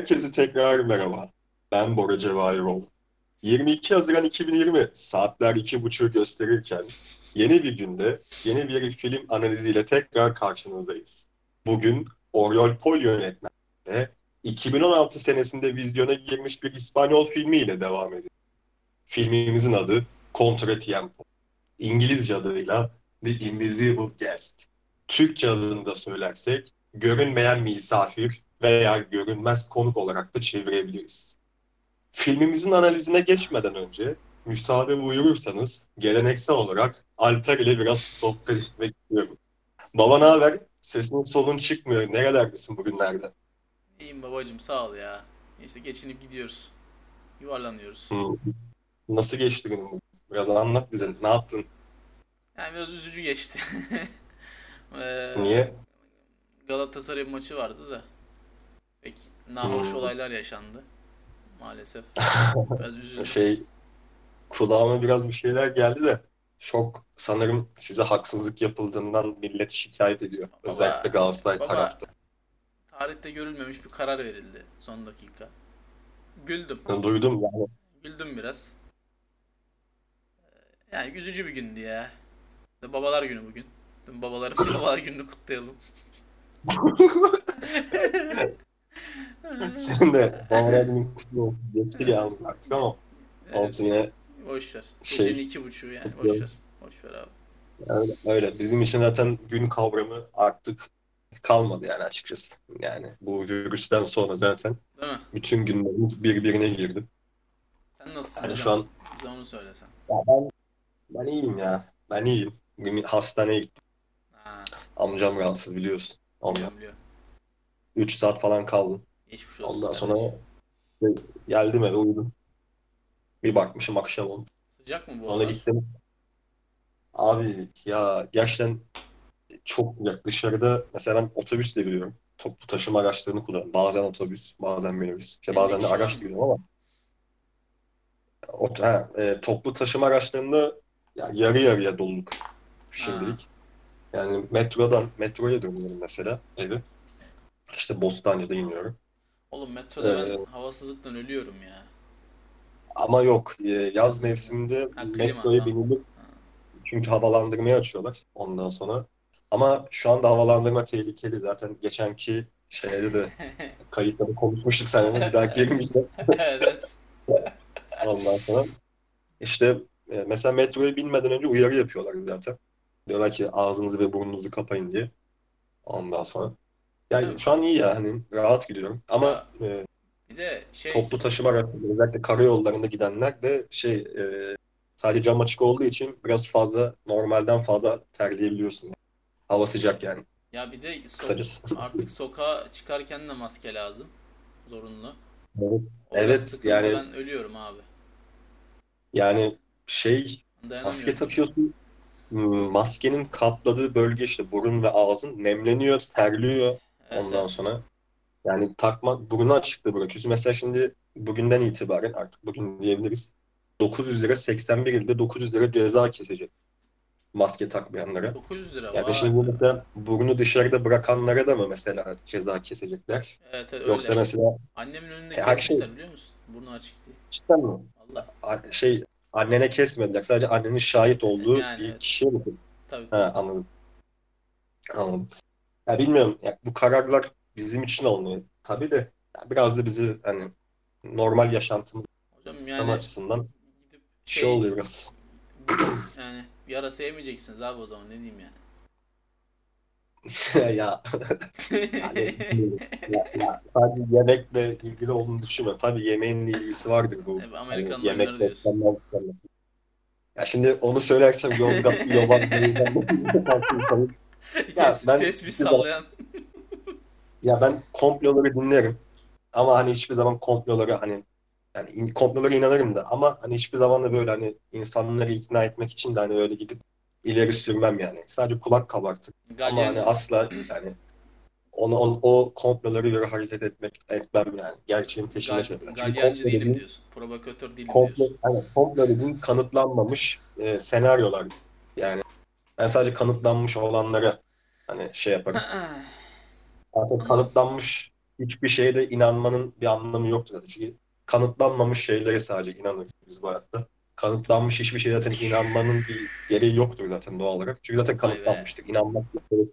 Herkese tekrar merhaba. Ben Bora Cevahirol. 22 Haziran 2020 saatler 2.30'u gösterirken yeni bir günde yeni bir film analiziyle tekrar karşınızdayız. Bugün Oriol Pol yönetmenliğinde 2016 senesinde vizyona girmiş bir İspanyol filmiyle devam ediyoruz. Filmimizin adı Contratiempo. İngilizce adıyla The Invisible Guest. Türkçe adını da söylersek görünmeyen misafir veya görünmez konuk olarak da çevirebiliriz. Filmimizin analizine geçmeden önce müsaade buyurursanız geleneksel olarak Alper ile biraz sohbet etmek istiyorum. Baba ne haber? Sesin solun çıkmıyor. Nerelerdesin bugünlerde? İyiyim babacım sağ ol ya. İşte geçinip gidiyoruz. Yuvarlanıyoruz. Hmm. Nasıl geçti günün? Biraz anlat bize. Ne yaptın? Yani biraz üzücü geçti. Ee, Niye? Galatasaray maçı vardı da. Pek nahoş Hmm. olaylar yaşandı. Maalesef. Biraz üzüldüm. Şey kulağıma biraz bir şeyler geldi de çok sanırım size haksızlık yapıldığından millet şikayet ediyor. Baba, Özellikle Galatasaray baba. tarafta. Tarihte görülmemiş bir karar verildi son dakika. Güldüm. Duydum yani. Güldüm biraz. Ee, Yani üzücü bir gündü ya. Babalar günü bugün. Babaların babalar gününü kutlayalım. Senin de günün kutlu olsun. Geçti yalnız artık ama Evet, olsun yine boş ver. Şey- Gecenin iki buçuğu yani boş ver. Boş ver abi. öyle, öyle. Bizim için zaten gün kavramı artık kalmadı yani açıkçası. Yani bu virüsten sonra zaten bütün günlerimiz birbirine girdi. Sen nasılsın Yani hocam? şu an Bize onu söylesen. ya ben ben iyiyim ya. Ben iyiyim. Bugün hastaneye gittim. Ha, Amcam rahatsız biliyorsun. Biliyorum biliyorum. 3 saat falan kaldım. Geçmiş olsun. Ondan sonra kardeşim. geldim eve uyudum. Bir bakmışım akşam oldu. Sıcak mı bu aralar? gittim. Abi ya gerçekten çok sıcak. Dışarıda mesela ben otobüsle gidiyorum. Toplu taşıma araçlarını kullanıyorum. Bazen otobüs, bazen minibüs. İşte bazen de araç mı? gidiyorum ama o, ha, e, toplu taşıma araçlarında ya, yarı yarıya doluluk şimdilik. Yani metrodan, metroya dönüyorum mesela evi. İşte Bostancı'da iniyorum. Oğlum metroda ben Ee, havasızlıktan ölüyorum ya. Ama yok e, yaz mevsiminde Ha, metroya binilip çünkü havalandırmayı açıyorlar ondan sonra. Ama şu anda havalandırma tehlikeli zaten geçenki şeyde de kayıtları konuşmuştuk seninle bir dahaki yerimizde Evet. ondan sonra. İşte e, mesela metroya binmeden önce uyarı yapıyorlar zaten. Diyorlar ki ağzınızı ve burnunuzu kapayın diye. Ondan sonra. Yani Evet. şu an iyi ya hani rahat gidiyorum. Ama e, Bir de şey toplu taşıma araçları özellikle karayollarında gidenler de şey e, sadece cam açık olduğu için biraz fazla normalden fazla terleyebiliyorsun. Hava sıcak yani ya bir de so- kısacası. artık sokağa çıkarken de maske lazım. Zorunlu. Evet. Evet, yani- Ben ölüyorum abi. Yani şey maske takıyorsun hmm, maskenin kapladığı bölge işte burun ve ağzın nemleniyor, terliyor Evet, ondan evet. sonra. Yani takma burnu açıkta bırakıyorsun. Mesela şimdi bugünden itibaren artık bugün diyebiliriz. 900 lira 81 ilde 900 lira ceza kesecek maske takmayanlara. 900 lira Yani vay şimdi bu mesela burnu dışarıda bırakanlara da mı mesela ceza kesecekler? Evet, evet Yoksa öyle. mesela Annemin önünde her kesmişler şey- biliyor musun? Burnu açık diye. cidden mi? Allah. Şey annene kesmediler. Sadece annenin şahit olduğu Yani bir evet. kişiye mi? Tabii Ha, tabii. anladım. Anladım. Ya bilmiyorum. Ya bu kararlar bizim için alınıyor. Tabii de ya biraz da bizi hani normal yaşantımız Hocam yani açısından gidip şey şey oluyor biraz. yani bir ara sevmeyeceksiniz abi o zaman ne diyeyim yani. Ya yani ya, ya, sadece yemekle ilgili olduğunu düşünme. Tabii yemeğin ilgisi vardır bu. Tabii Hani Amerikanın yemek oyunları diyorsun. Ya şimdi onu söylersem Yozgat Yoban Ya ben Tesbih sallayan. Ya ben komploları dinlerim. Ama hani hiçbir zaman komploları hani yani in- komplolara inanırım da ama hani hiçbir zaman da böyle hani insanları ikna etmek için de hani öyle gidip ileri sürmem yani. Sadece kulak kabartır. Ama hani asla yani onu, on- o komplolara göre hareket etmek etmem yani. Gerçeğin peşine. Çünkü galyancı değilim dediğin, diyorsun. Provokatör değilim komplo, diyorsun. hani komplo dediğin kanıtlanmamış e, senaryolar. Yani ben sadece kanıtlanmış olanlara hani şey yaparım. Zaten kanıtlanmış hiçbir şeye de inanmanın bir anlamı yoktur zaten. Çünkü kanıtlanmamış şeylere sadece inanırız biz bu hayatta. Kanıtlanmış hiçbir şeye zaten inanmanın bir gereği yoktur zaten doğal olarak. Çünkü zaten kanıtlanmıştır. İnanmak yok.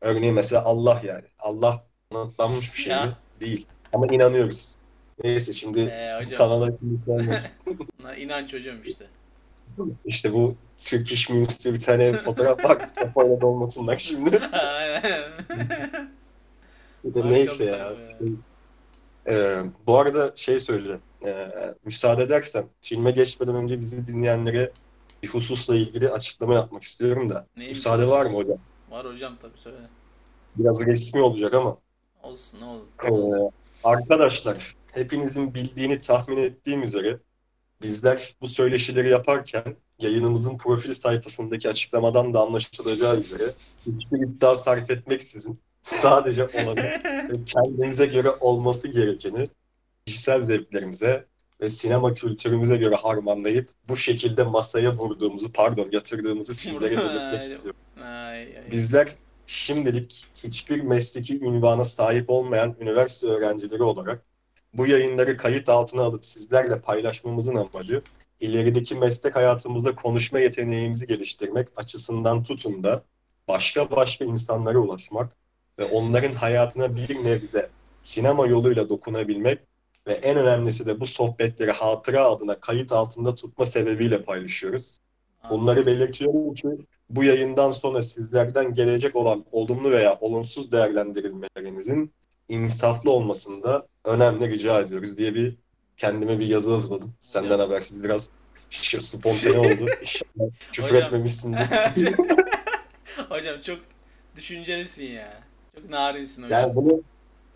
Örneğin mesela Allah yani. Allah kanıtlanmış bir şey Ya. Değil. Ama inanıyoruz. Neyse şimdi Ee, hocam kanala inanç hocam işte. İşte bu Turkish Memes diye bir tane fotoğraf var. Kafayla dolmasınlar şimdi. Neyse ya. Ee, bu arada şey söyleyeceğim. Ee, müsaade edersen filme geçmeden önce bizi dinleyenlere bir hususla ilgili açıklama yapmak istiyorum da. Neymiş müsaade husus? var mı hocam? Var hocam tabii söyle. Biraz resmi olacak ama. Olsun ne olur. Ee, arkadaşlar, hepinizin bildiğini tahmin ettiğim üzere bizler bu söyleşileri yaparken yayınımızın profil sayfasındaki açıklamadan da anlaşılacağı üzere hiçbir iddia sarf etmeksizin sadece olanı kendimize göre olması gerekeni kişisel zevklerimize ve sinema kültürümüze göre harmanlayıp bu şekilde masaya vurduğumuzu, pardon yatırdığımızı sizlere belirtmek istiyorum. Ay, ay. Bizler şimdilik hiçbir mesleki ünvana sahip olmayan üniversite öğrencileri olarak bu yayınları kayıt altına alıp sizlerle paylaşmamızın amacı ilerideki meslek hayatımızda konuşma yeteneğimizi geliştirmek açısından tutun da başka başka insanlara ulaşmak ve onların hayatına bir nebze sinema yoluyla dokunabilmek ve en önemlisi de bu sohbetleri hatıra adına kayıt altında tutma sebebiyle paylaşıyoruz. Bunları belirtiyorum ki bu yayından sonra sizlerden gelecek olan olumlu veya olumsuz değerlendirilmelerinizin insaflı olmasında önemli rica ediyoruz diye bir kendime bir yazı hazırladım. Senden Hocam. habersiz biraz şey, spontane oldu. İnşallah küfür Hocam. etmemişsindir. Hocam çok düşüncelisin ya. Çok narinsin hocam. Yani bunu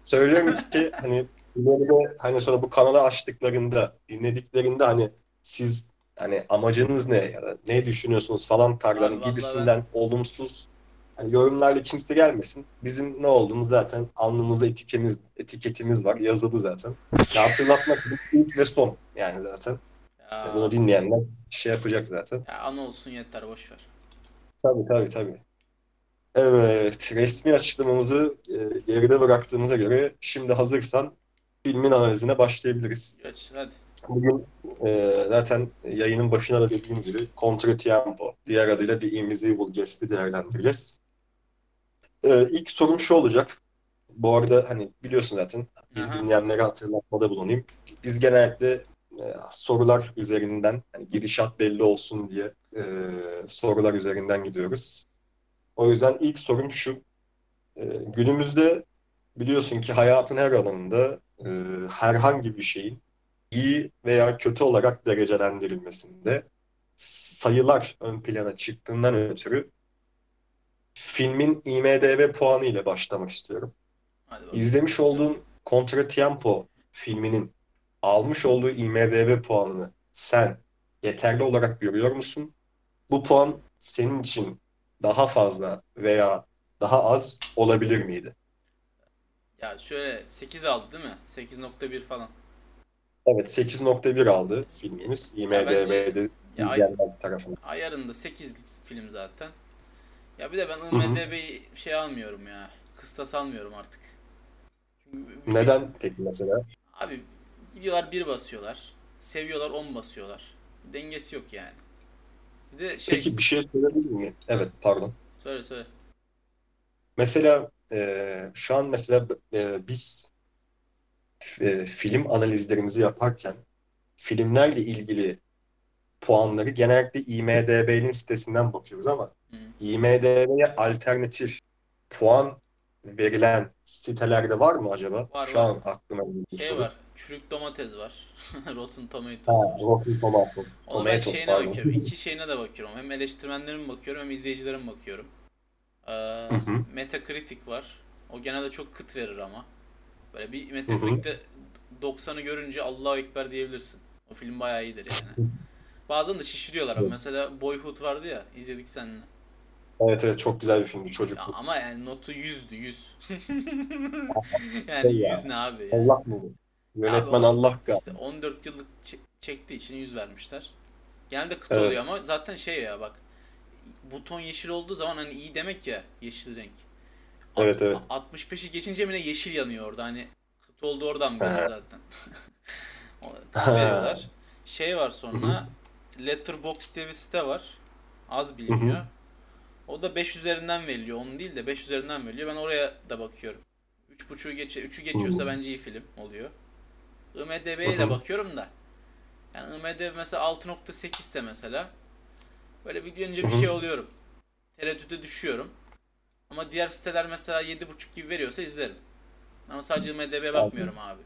söylüyorum ki hani ileride hani sonra bu kanalı açtıklarında dinlediklerinde hani siz hani amacınız ne ya da ne düşünüyorsunuz falan vallahi gibisinden olumsuz hani yorumlarla kimse gelmesin. Bizim ne olduğumuz zaten alnımızda etiketimiz, etiketimiz var. Yazılı zaten. Ya hatırlatmak ilk ve son yani zaten. Ya, Bunu dinleyenler şey yapacak zaten. ya an olsun yeter boş ver. Tabii tabii tabii. Evet, resmi açıklamamızı e, geride bıraktığımıza göre şimdi hazırsan filmin analizine başlayabiliriz. Geç hadi. Bugün e, zaten yayının başına da dediğim gibi Contratiempo, diğer adıyla The Invisible Guest'i değerlendireceğiz. E, ilk sorum şu olacak. Bu arada hani biliyorsun zaten biz Aha. dinleyenlere hatırlatmada bulunayım. Biz genellikle e, sorular üzerinden hani gidişat belli olsun diye e, sorular üzerinden gidiyoruz. O yüzden ilk sorum şu. E, günümüzde biliyorsun ki hayatın her alanında e, herhangi bir şeyin iyi veya kötü olarak derecelendirilmesinde sayılar ön plana çıktığından ötürü filmin IMDb puanı ile başlamak istiyorum. İzlemiş olduğun Contratiempo filminin almış olduğu IMDb puanını sen yeterli olarak görüyor musun? Bu puan senin için daha fazla veya daha az olabilir miydi? Ya şöyle 8 aldı değil mi? 8.1 falan. Evet 8.1 aldı filmimiz IMDb'de izleyenler tarafından. ayarında 8'lik film zaten. Ya bir de ben. IMDb'yi şey almıyorum ya. Kıstas almıyorum artık. Çünkü bir- Neden peki mesela? Abi gidiyorlar bir basıyorlar. Seviyorlar 10 basıyorlar. Dengesi yok yani. Bir de şey Peki bir şey söyleyebilir miyim? Evet pardon. söyle söyle. Mesela e, şu an mesela e, biz e, film analizlerimizi yaparken filmlerle ilgili puanları genellikle IMDb'nin sitesinden bakıyoruz ama. IMDb'ye alternatif puan verilen sitelerde var mı acaba? Var, Şu var. an aklıma geliyor bu Şey soru. var. Çürük domates var. Rotten Tomatoes Ha. Rotten Tomato. Ona ben şeyine pardon. bakıyorum. İki şeyine de bakıyorum. Hem eleştirmenlerin bakıyorum hem izleyicilerin bakıyorum. Ee, hı. Metacritic var. O genelde çok kıt verir ama. Böyle bir Metacritic'te 90'ı görünce Allahu Ekber diyebilirsin. O film bayağı iyidir yani. Bazen de şişiriyorlar ama. Mesela Boyhood vardı ya izledik seninle. Evet evet çok güzel bir filmdi çocuk. Ya ama yani notu 100'dü 100. yani Şey ya, 100 ne abi yani. Allah mı? bu? Yönetmen Abi Allah galiba. İşte 14 yıllık çe- çektiği için 100 vermişler. Genelde kıt Evet. oluyor ama zaten şey ya bak buton yeşil olduğu zaman hani iyi demek ya yeşil renk. Evet evet. 65'i geçince mi ne yeşil yanıyor orada hani kıt oldu oradan He. zaten. Veriyorlar. Şey var sonra Letterboxd diye bir site var. Az biliniyor. O da 5 üzerinden veriliyor. Onun değil de 5 üzerinden veriliyor. Ben oraya da bakıyorum. 3.5'u geçe 3'ü geçiyorsa Hı. bence iyi film oluyor. IMDb'ye de bakıyorum da. Yani IMDb mesela 6.8 ise mesela böyle bir görünce bir şey oluyorum. Tereddüte düşüyorum. Ama diğer siteler mesela 7.5 gibi veriyorsa izlerim. Ama sadece IMDb'ye bakmıyorum abi.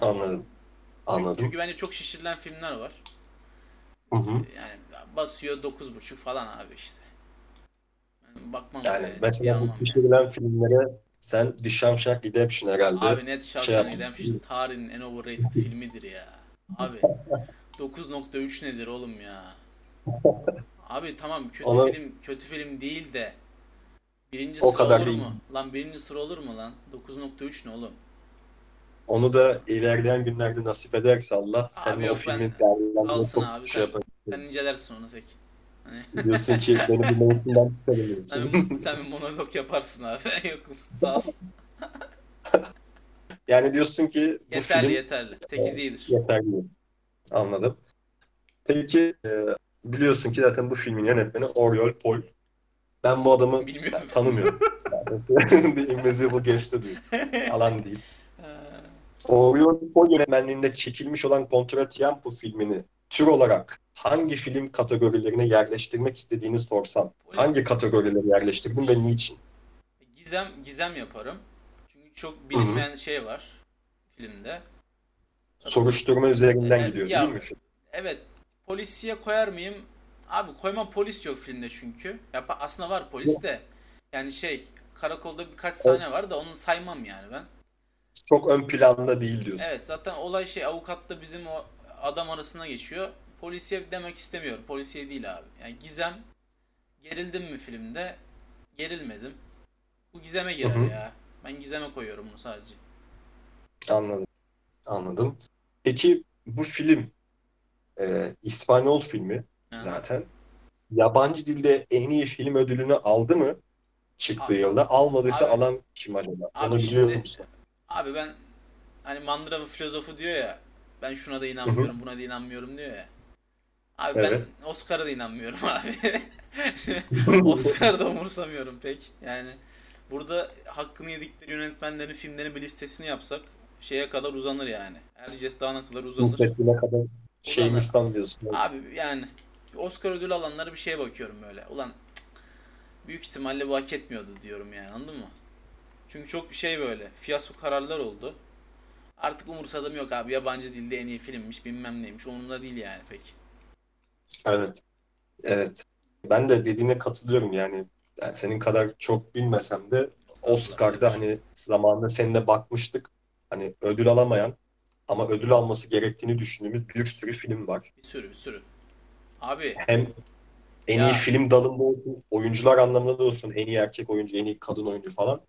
Anladım. Anladım. çünkü bence çok şişirilen filmler var. Hı hı. Yani basıyor 9.5 falan abi işte. Yani bakmam Yani ciddiye mesela bu pişirilen filmlere sen The Shawshank Redemption herhalde Abi net şey Shawshank yap- Redemption tarihin en overrated filmidir ya. Abi 9.3 nedir oğlum ya? Abi tamam kötü Ona- film kötü film değil de birinci O sıra kadar olur değil. mu? Lan birinci sıra olur mu lan? 9.3 ne oğlum? Onu da ilerleyen günlerde nasip ederse Allah sen yok, o filmin ben- değerlendirmesine Kalsın çok abi, şey sen-. Sen incelersin onu tek. Hani Diyorsun ki beni bir mevsimden çıkarın sen, sen bir monolog yaparsın abi. Yokum. Sağ ol. Yani diyorsun ki bu Yeterli film yeterli. 8 iyidir. yeterli. Anladım. Peki e, biliyorsun ki zaten bu filmin yönetmeni Oriol Paul. Ben bu adamı ben tanımıyorum. The Invisible Guest'ı değil. Alan değil. Oriol Paul yönetmenliğinde çekilmiş olan Contratiempo filmini tür olarak hangi film kategorilerine yerleştirmek istediğini sorsam hangi kategorilere yerleştirdin ve niçin? Gizem gizem yaparım. Çünkü çok bilinmeyen şey var filmde. Soruşturma üzerinden E, gidiyor ya- değil mi film? Evet. Polisiye koyar mıyım? Abi koymam polis yok filmde çünkü. Ya aslında var polis de. Yani şey karakolda birkaç sahne var da onu saymam yani ben. Çok ön planda değil diyorsun. Evet zaten olay şey avukatla bizim o adam arasına geçiyor. Polisiye demek istemiyorum. Polisiye değil abi. Yani gizem gerildim mi filmde? Gerilmedim. Bu gizeme girer ya. Ben gizeme koyuyorum bunu sadece. Anladım. Anladım. Peki bu film e, İspanyol filmi Aha. zaten yabancı dilde en iyi film ödülünü aldı mı çıktığı Abi- yılda? Almadıysa abi- alan kim acaba? Abi Onu biliyor şimdi- musun? Abi ben hani Mandrava filozofu diyor ya ben şuna da inanmıyorum buna da inanmıyorum diyor ya. Abi Evet. ben Oscar'a da inanmıyorum abi. Oscar'da umursamıyorum pek. Yani burada hakkını yedikleri yönetmenlerin filmlerin bir listesini yapsak şeye kadar uzanır yani. Erciyes Dağı'na kadar uzanır. Muhteşem'e kadar şeyimiz tam diyorsun. Abi yani Oscar ödülü alanlara bir şeye bakıyorum böyle. Ulan büyük ihtimalle bu hak etmiyordu diyorum yani anladın mı? Çünkü çok şey böyle fiyasko kararlar oldu. Artık umursadığım yok abi yabancı dilde en iyi filmmiş bilmem neymiş umurumda değil yani pek. Evet. Evet. Ben de dediğine katılıyorum yani. Yani senin kadar çok bilmesem de Oscar'da hani zamanında seninle bakmıştık. Hani ödül alamayan ama ödül alması gerektiğini düşündüğümüz bir sürü film var. Bir sürü bir sürü. Abi Hem en Ya. iyi film dalında olsun, oyuncular anlamında da olsun, en iyi erkek oyuncu, en iyi kadın oyuncu falan.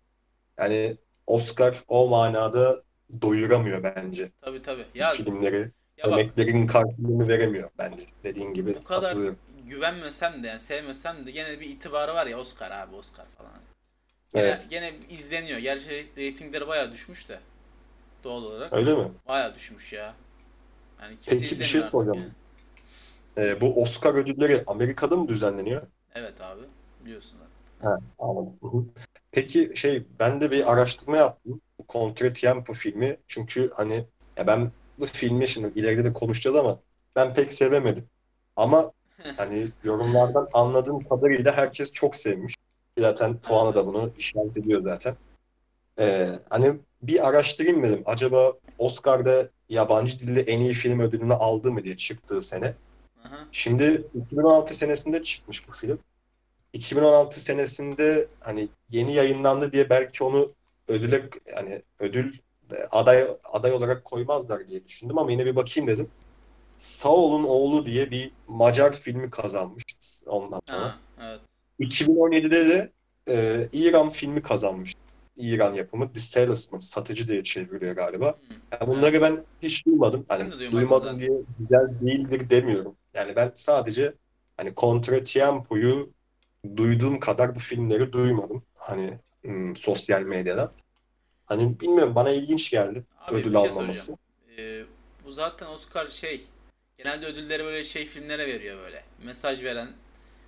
Yani Oscar o manada doyuramıyor bence tabi tabi. Ya, filmleri. ya bak Emeklerinin karşılığını veremiyor bence. Dediğin gibi bu kadar güvenmesem de yani sevmesem de gene bir itibarı var ya Oscar abi Oscar falan. Gene, Evet. gene izleniyor. Gerçi reytingleri bayağı düşmüş de doğal olarak. Öyle mi? Bayağı düşmüş ya. Yani Peki bir şey soracağım. yani. Ee, bu Oscar ödülleri Amerika'da mı düzenleniyor? Evet abi biliyorsun zaten. Ha, anladım. Peki şey ben de bir araştırma yaptım. Bu Contratiempo filmi. Çünkü hani ya ben bu filmi şimdi ileride de konuşacağız ama ben pek sevemedim. Ama hani yorumlardan anladığım kadarıyla herkes çok sevmiş. Zaten puanı da bunu işaret ediyor zaten. Ee, hani bir araştırayım dedim. Acaba Oscar'da yabancı dilde en iyi film ödülünü aldı mı diye çıktığı sene. Şimdi 2016 senesinde çıkmış bu film. 2016 senesinde hani yeni yayınlandı diye belki onu ödüle yani ödül aday aday olarak koymazlar diye düşündüm ama yine bir bakayım dedim. Saul'un oğlu diye bir Macar filmi kazanmış ondan sonra. Ha, evet. 2017'de de e, İran filmi kazanmış. İran yapımı The Salesman, satıcı diye çeviriyor galiba. Hı. Yani bunları ben hiç duymadım. Hani Ben duymadım duymadım zaten. diye güzel değildir demiyorum. Yani ben sadece hani Contratiempo'yu duyduğum kadar bu filmleri duymadım. Hani hmm, sosyal medyadan. Hani bilmiyorum bana ilginç geldi Abi ödül şey almaması. Ee, bu zaten Oscar şey genelde ödülleri böyle şey filmlere veriyor böyle. Mesaj veren,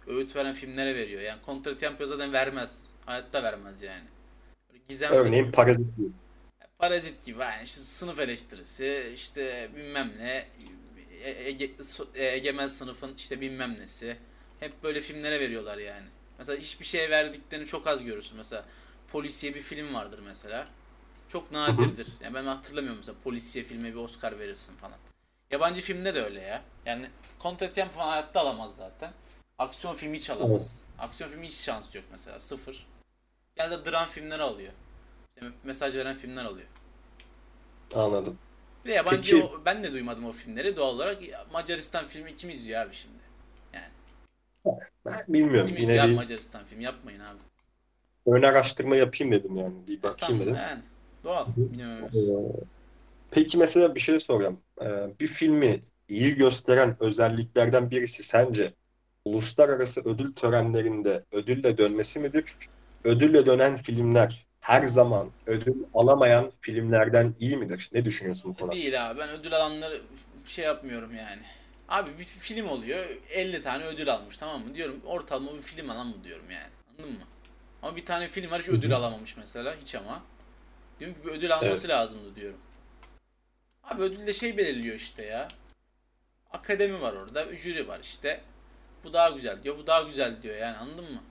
öğüt veren filmlere veriyor. Yani Contratiempo zaten vermez. Hayatta vermez yani. Böyle gizemli, Örneğin Parazit gibi. parazit gibi yani işte sınıf eleştirisi, işte bilmem ne, e- ege, e- egemen sınıfın işte bilmem nesi. Hep böyle filmlere veriyorlar yani. Mesela hiçbir şeye verdiklerini çok az görürsün. Mesela polisiye bir film vardır mesela. Çok nadirdir. Yani ben hatırlamıyorum mesela polisiye filme bir Oscar verirsin falan. Yabancı filmde de öyle ya. Yani Contratiempo falan hayatta alamaz zaten. Aksiyon filmi hiç alamaz. Aksiyon filmi hiç şans yok mesela. Sıfır. Genelde dram filmleri alıyor. İşte mesaj veren filmler alıyor. Anladım. Ve yabancı Peki- o- ben de duymadım o filmleri doğal olarak. Macaristan filmi kim izliyor abi şimdi? Ben bilmiyorum. Yine abi bir Macaristan film? Yapmayın abi. ön araştırma yapayım dedim yani. Bir bakayım Tamam dedim. yani. Doğal. Ee, Peki mesela bir şey soracağım. Ee, Bir filmi iyi gösteren özelliklerden birisi sence uluslararası ödül törenlerinde ödülle dönmesi midir? Ödülle dönen filmler her zaman ödül alamayan filmlerden iyi midir? Ne düşünüyorsun bu konuda? Değil abi ben ödül alanları şey yapmıyorum yani. Abi bir film oluyor 50 tane ödül almış tamam mı? Diyorum ortalama bir film alan mı diyorum yani. Anladın mı? Ama bir tane film var hiç ödül alamamış mesela hiç ama. Diyorum ki bir ödül alması lazımdı diyorum. Abi ödül de şey belirliyor işte ya. Akademi var orada, jüri var işte. Bu daha güzel diyor, bu daha güzel diyor yani anladın mı?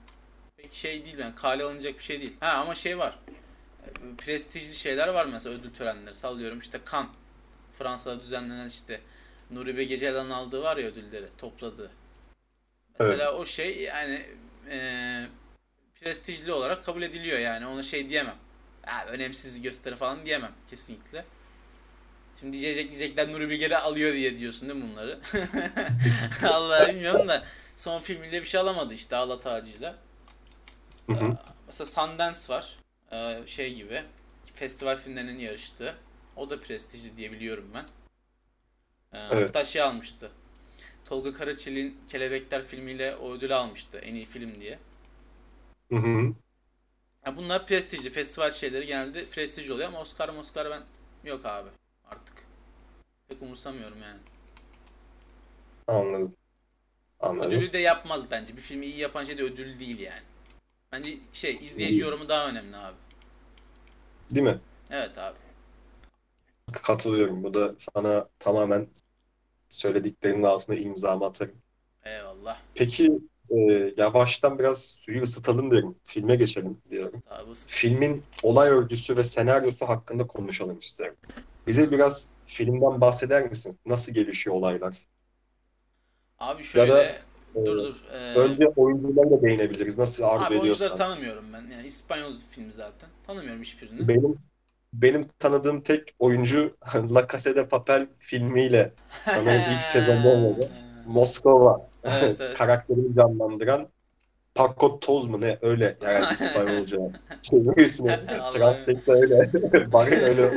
Pek şey değil yani kale alınacak bir şey değil. Ha ama şey var. Prestijli şeyler var mesela ödül törenleri. Sallıyorum işte Cannes. Fransa'da düzenlenen işte Nuri Bilge Ceylan'ın aldığı var ya ödülleri topladığı. Mesela o şey yani e, prestijli olarak kabul ediliyor yani ona şey diyemem. Ya önemsiz gösteri falan diyemem kesinlikle. Şimdi diyecek diyecekler Nuri Bilge de alıyor diye diyorsun değil mi bunları? Allah bilmiyorum da son filmiyle bir şey alamadı işte Allah tacıyla. Hı hı. Mesela Sundance var. Ee, şey gibi. Festival filmlerinin yarıştığı. O da prestijli diye biliyorum ben. Ee, Evet. Hatta şey almıştı. Tolga Karaçelik'in Kelebekler filmiyle o ödülü almıştı en iyi film diye. Hı hı. Ya bunlar prestijli. Festival şeyleri genelde prestijli oluyor ama Oscar Oscar ben yok abi artık. Pek umursamıyorum yani. Anladım. Anladım. Ödülü de yapmaz bence. Bir filmi iyi yapan şey de ödül değil yani. Bence şey izleyici İyi. yorumu daha önemli abi. Değil mi? Evet abi. Katılıyorum. Bu da sana tamamen söylediklerinin altına imzamı atarım. Eyvallah. Peki e, yavaştan biraz suyu ısıtalım derim. Filme geçelim diyorum. Abi Filmin olay örgüsü ve senaryosu hakkında konuşalım isterim. Bize biraz filmden bahseder misin? Nasıl gelişiyor olaylar? Abi şöyle da, dur dur. Ee, Önce oyuncularla değinebiliriz. Nasıl arzu abi oyuncuları ediyorsan. tanımıyorum ben. Yani İspanyol filmi zaten. Tanımıyorum hiçbirini. Benim benim tanıdığım tek oyuncu La Casa de Papel filmiyle sanırım ilk sezonda oynadı. Moskova Evet, evet. karakterini canlandıran Paco Toz mu ne öyle yani İspanyolca Allah'ım. Translate'de öyle bari öyle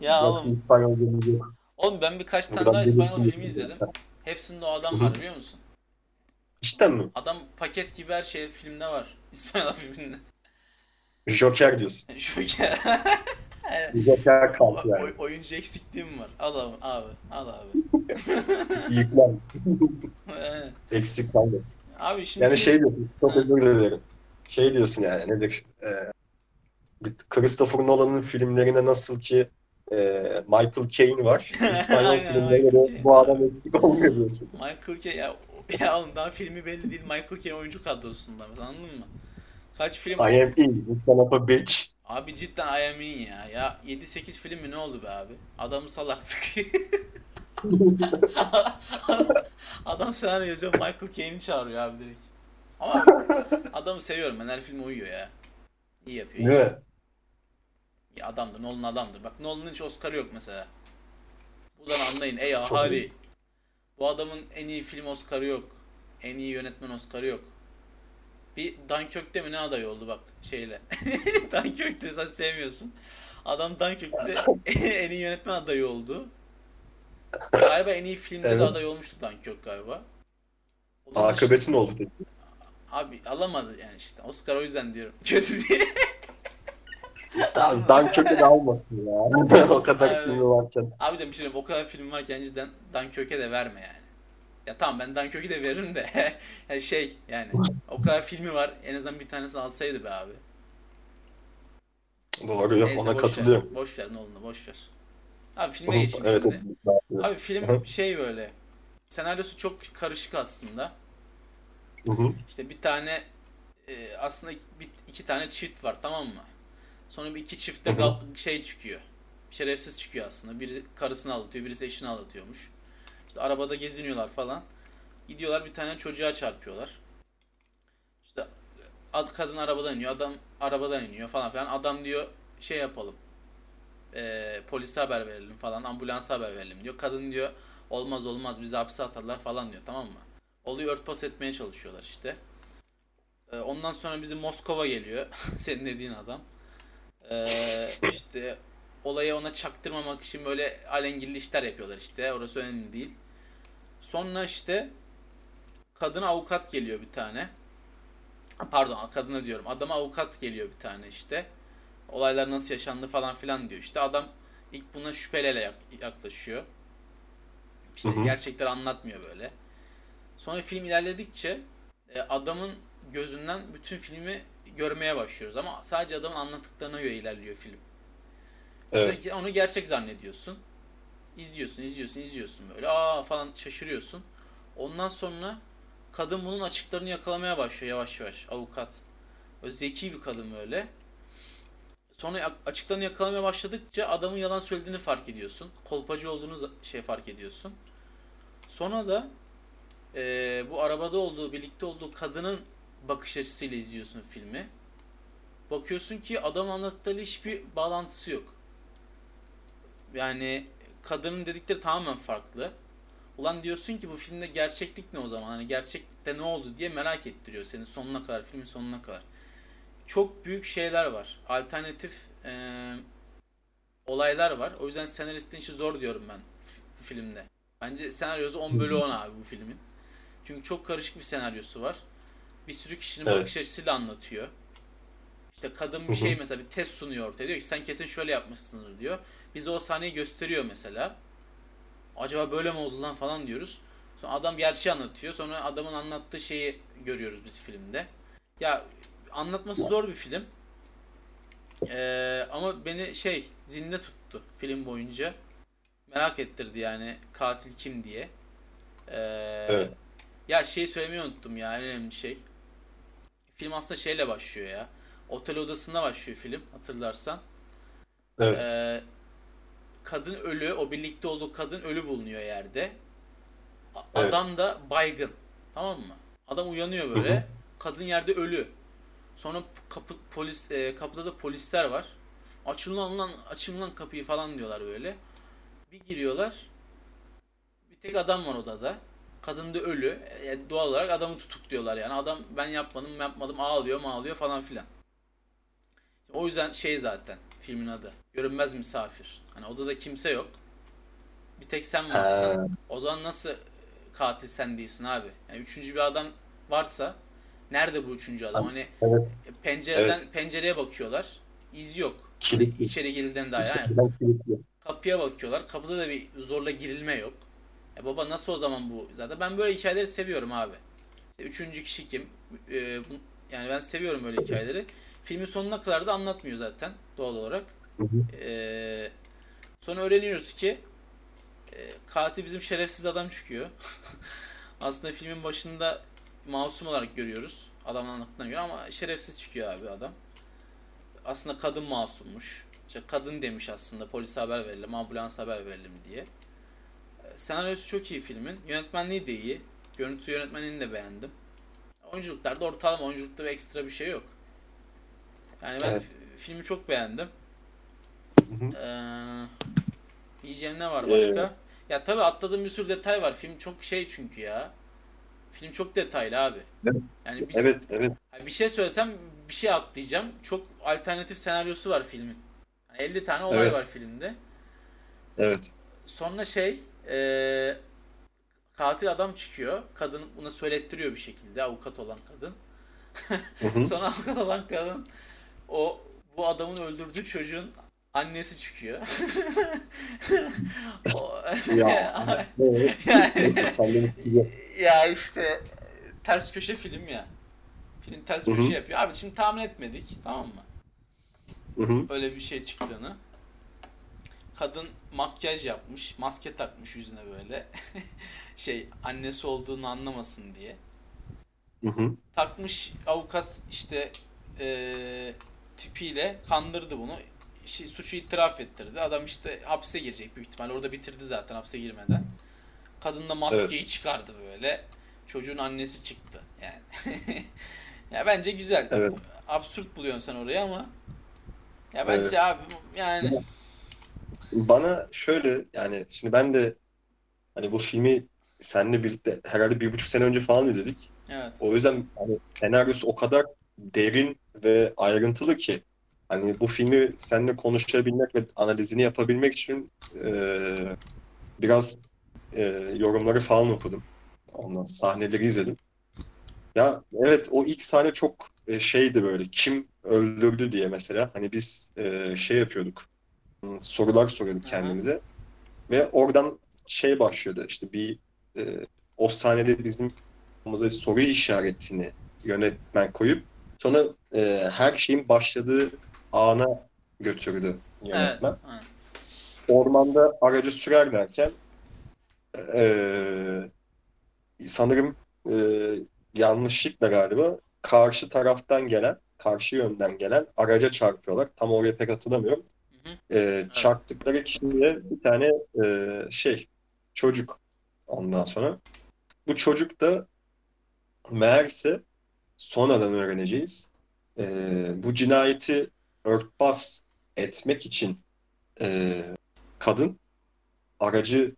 ya oğlum, İspanyolcamız yok. oğlum ben birkaç tane Buradan daha İspanyol filmi izledim. Hepsinde o adam var biliyor musun? İşte mi? Adam paket gibi her şey filmde var. İspanyol filminde. Joker diyorsun. Joker. Joker O- yani. oy- oyuncu eksikliğim var. Al abi, abi. Al abi. Yıklan. Ee, Eksik kalmasın. abi şimdi Yani şey diyorsun, çok özür dilerim. Şey diyorsun yani nedir? Ee, Christopher Nolan'ın filmlerine nasıl ki e, Michael Caine var. İspanyol Michael de bu adam eksik olmuyor diyorsun. Michael Caine ya, ya oğlum daha filmi belli değil. Michael Caine oyuncu kadrosunda anladın mı? Kaç film I am in, son of a bitch. Abi cidden I am in ya. Ya 7-8 film mi ne oldu be abi? Adamı sal artık. Adam senaryo yazıyor Michael Caine'i çağırıyor abi direkt. Ama adamı seviyorum ben her filme uyuyor ya. İyi yapıyor. Değil mi? Ya adamdır Nolan adamdır. Bak Nolan'ın hiç Oscar'ı yok mesela. Buradan anlayın ey ahali. Bu adamın en iyi film Oscar'ı yok. En iyi yönetmen Oscar'ı yok. Bir Dunkirk'te mi ne aday oldu bak şeyle. Dunkirk'te sen sevmiyorsun. Adam Dunkirk'te en iyi yönetmen adayı oldu. Galiba en iyi filmde de Evet. aday olmuştu Dunkirk galiba. Onun Akıbeti ne oldu peki? Abi alamadı yani işte. Oscar o yüzden diyorum. Kötü diye. Tamam Dunkirk'ü de almasın ya. o kadar Evet. filmi varken. Abicim bir şey diyeyim, o kadar film varken cidden Dunkirk'e de verme yani. Ya tamam ben Dunkirk'e de veririm de yani şey yani o kadar filmi var en azından bir tanesini alsaydı be abi. Doğru Neyse ona boş katılıyorum. ver. Boş ver ne olur boş ver. Abi filme geçeyim evet, şimdi. evet. Abi film şey böyle. Senaryosu çok karışık aslında. Hı hı. İşte bir tane e, aslında bir, iki tane çift var tamam mı? Sonra bir iki çifte Hı şey çıkıyor. Şerefsiz çıkıyor aslında. Biri karısını aldatıyor, birisi eşini aldatıyormuş. İşte arabada geziniyorlar falan. Gidiyorlar bir tane çocuğa çarpıyorlar. İşte ad- kadın arabadan iniyor, adam arabadan iniyor falan filan. Adam diyor şey yapalım. E, polise haber verelim falan, ambulansa haber verelim diyor. Kadın diyor olmaz olmaz bizi hapse atarlar falan diyor tamam mı? Olayı örtbas etmeye çalışıyorlar işte. Ee, ondan sonra bizim Moskova geliyor. Senin dediğin adam. Ee, işte olayı ona çaktırmamak için böyle alengirli işler yapıyorlar işte. Orası önemli değil. Sonra işte kadına avukat geliyor bir tane. Pardon kadına diyorum. Adama avukat geliyor bir tane işte. Olaylar nasıl yaşandı falan filan diyor. İşte adam ilk buna şüpheyle yak- yaklaşıyor. İşte Hı hı. gerçekleri anlatmıyor böyle. Sonra film ilerledikçe e, adamın gözünden bütün filmi görmeye başlıyoruz ama sadece adamın anlattıklarına göre ilerliyor film. Evet. Sonra onu gerçek zannediyorsun. İzliyorsun, izliyorsun, izliyorsun böyle. Aa falan şaşırıyorsun. Ondan sonra kadın bunun açıklarını yakalamaya başlıyor yavaş yavaş. Avukat. Böyle zeki bir kadın böyle. Sonra açıklarını yakalamaya başladıkça adamın yalan söylediğini fark ediyorsun. Kolpacı olduğunu şey fark ediyorsun. Sonra da eee, bu arabada olduğu, birlikte olduğu kadının bakış açısıyla izliyorsun filmi. Bakıyorsun ki adam anlattığı hiçbir bağlantısı yok. Yani kadının dedikleri tamamen farklı. Ulan diyorsun ki bu filmde gerçeklik ne o zaman? Hani gerçekte ne oldu diye merak ettiriyor seni sonuna kadar, filmin sonuna kadar. Çok büyük şeyler var. Alternatif eee, olaylar var. O yüzden senaristin işi zor diyorum ben bu filmde. Bence senaryosu 10 bölü 10 abi bu filmin. Çünkü çok karışık bir senaryosu var. Bir sürü kişinin Evet. bakış açısıyla anlatıyor. İşte kadın bir şey mesela bir test sunuyor ortaya. Diyor ki sen kesin şöyle yapmışsındır diyor. Bize o sahneyi gösteriyor mesela. Acaba böyle mi oldu lan falan diyoruz. Sonra adam gerçeği anlatıyor. Sonra adamın anlattığı şeyi görüyoruz biz filmde. Ya anlatması zor bir film. Ee, ama beni şey zinde tuttu film boyunca. Merak ettirdi yani katil kim diye. Ee, Evet. Ya şeyi söylemeyi unuttum ya en önemli şey. Film aslında şeyle başlıyor ya. Otel odasında başlıyor film hatırlarsan. Evet. Ee, kadın ölü, o birlikte olduğu kadın ölü bulunuyor yerde. A- Evet. Adam da baygın. Tamam mı? Adam uyanıyor böyle. Hı hı. Kadın yerde ölü. Sonra kapı polis e, kapıda da polisler var. Açın lan lan açın lan kapıyı falan diyorlar böyle. Bir giriyorlar. Bir tek adam var odada. Kadın da ölü. E, doğal olarak adamı tutukluyorlar yani. Adam ben yapmadım yapmadım ağlıyor ağlıyor falan filan. O yüzden şey zaten filmin adı. Görünmez misafir. Hani odada kimse yok. Bir tek sen varsın. Ha. O zaman nasıl katil sen değilsin abi? Yani üçüncü bir adam varsa nerede bu üçüncü adam? Hani Evet. pencereden Evet. pencereye bakıyorlar. İz yok. Kilitli. içeri girilden daha yani. Kapıya bakıyorlar. Kapıda da bir zorla girilme yok. E baba nasıl o zaman bu? Zaten ben böyle hikayeleri seviyorum abi. İşte üçüncü kişi kim? E, bu- yani ben seviyorum böyle hikayeleri. Filmin sonuna kadar da anlatmıyor zaten doğal olarak. Hı hı. E, sonra öğreniyoruz ki e, katil bizim şerefsiz adam çıkıyor. Aslında filmin başında masum olarak görüyoruz. Adamın anlattığına göre ama şerefsiz çıkıyor abi adam. Aslında kadın masummuş. İşte kadın demiş aslında polise haber verelim, ambulans haber verelim diye. E, Senaryosu çok iyi filmin. Yönetmenliği de iyi. Görüntü yönetmenini de beğendim. Oyunculuklarda ortalama oyunculukta bir ekstra bir şey yok. Yani ben Evet. fi- filmi çok beğendim. Hı hı. Ee, diyeceğim ne var Ee, başka? Ya tabii atladığım bir sürü detay var. Film çok şey çünkü ya. Film çok detaylı abi. Evet. Yani bir, Evet, evet. bir şey söylesem bir şey atlayacağım. Çok alternatif senaryosu var filmin. Yani 50 tane olay Evet. var filmde. Evet. Sonra şey e, katil adam çıkıyor. Kadın buna söylettiriyor bir şekilde avukat olan kadın. Sonra avukat olan kadın o bu adamın öldürdüğü çocuğun annesi çıkıyor. Ya, yani, ya işte ters köşe film ya. Film ters Hı hı. köşe yapıyor. Abi şimdi tahmin etmedik tamam mı? Hı hı. Öyle bir şey çıktığını. Kadın makyaj yapmış, maske takmış yüzüne böyle. şey annesi olduğunu anlamasın diye. Hı hı. Takmış avukat işte eee, tipiyle kandırdı bunu. Şey, suçu itiraf ettirdi. Adam işte hapse girecek büyük ihtimalle. Orada bitirdi zaten hapse girmeden. Kadın da maskeyi çıkardı böyle. Çocuğun annesi çıktı yani. ya bence güzel. Evet. Absürt buluyorsun sen orayı ama ya bence Evet. abi yani Bana şöyle yani şimdi ben de hani bu filmi seninle birlikte herhalde bir buçuk sene önce falan izledik. evet. O yüzden hani senaryosu o kadar derin ve ayrıntılı ki hani bu filmi seninle konuşabilmek ve analizini yapabilmek için eee, biraz eee, yorumları falan okudum. Ondan sahneleri izledim. Ya evet o ilk sahne çok e, şeydi böyle kim öldürdü diye mesela hani biz e, şey yapıyorduk hmm, sorular soruyorduk kendimize ve oradan şey başlıyordu işte bir e, o sahnede bizim kafamıza soru işaretini yönetmen koyup sonra e, her şeyin başladığı ana götürdü Evet. yönetmen. aynen. Ormanda aracı sürerlerken e, sanırım e, yanlışlıkla galiba karşı taraftan gelen, karşı yönden gelen araca çarpıyorlar. Tam oraya pek hatırlamıyorum. Hı hı. E, çarptıkları kişiye bir tane e, şey çocuk ondan sonra. Bu çocuk da meğerse sonradan öğreneceğiz. E, bu cinayeti örtbas etmek için e, kadın aracı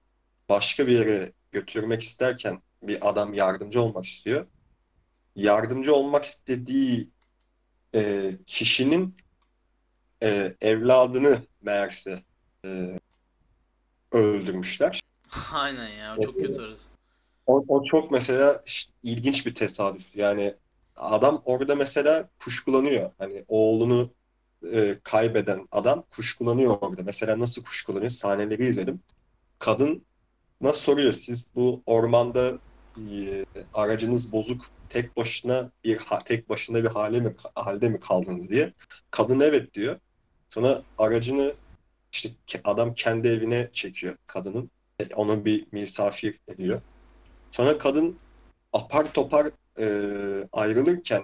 başka bir yere götürmek isterken bir adam yardımcı olmak istiyor. Yardımcı olmak istediği e, kişinin e, evladını meğerse e, öldürmüşler. Aynen ya o çok kötü orası. O, o çok mesela ş- ilginç bir tesadüf. Yani adam orada mesela kuşkulanıyor. Hani oğlunu e, kaybeden adam kuşkulanıyor orada. Mesela nasıl kuşkulanıyor? Sahneleri izledim. Kadın nasıl soruyor? Siz bu ormanda e, aracınız bozuk tek başına bir tek başına bir hale mi halde mi kaldınız diye. Kadın evet diyor. Sonra aracını işte adam kendi evine çekiyor kadının. E, Onu bir misafir ediyor. Sonra kadın apar topar e, ayrılırken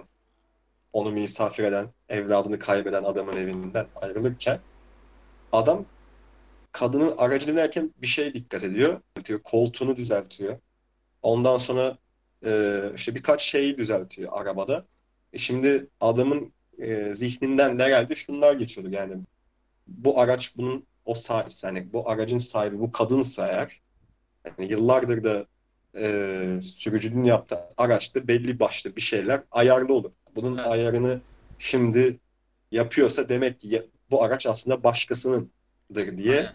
onu misafir eden, evladını kaybeden adamın evinden ayrılırken adam kadının aracını binerken bir şey dikkat ediyor. Diyor, koltuğunu düzeltiyor. Ondan sonra e, işte birkaç şeyi düzeltiyor arabada. E şimdi adamın e, zihninden ne geldi? Şunlar geçiyordu yani. Bu araç bunun o sahibi, yani bu aracın sahibi bu kadınsa eğer yani yıllardır da e, sürücünün yaptığı araçta belli başlı bir şeyler ayarlı olur. Bunun Evet. ayarını şimdi yapıyorsa demek ki bu araç aslında başkasınındır diye Aynen.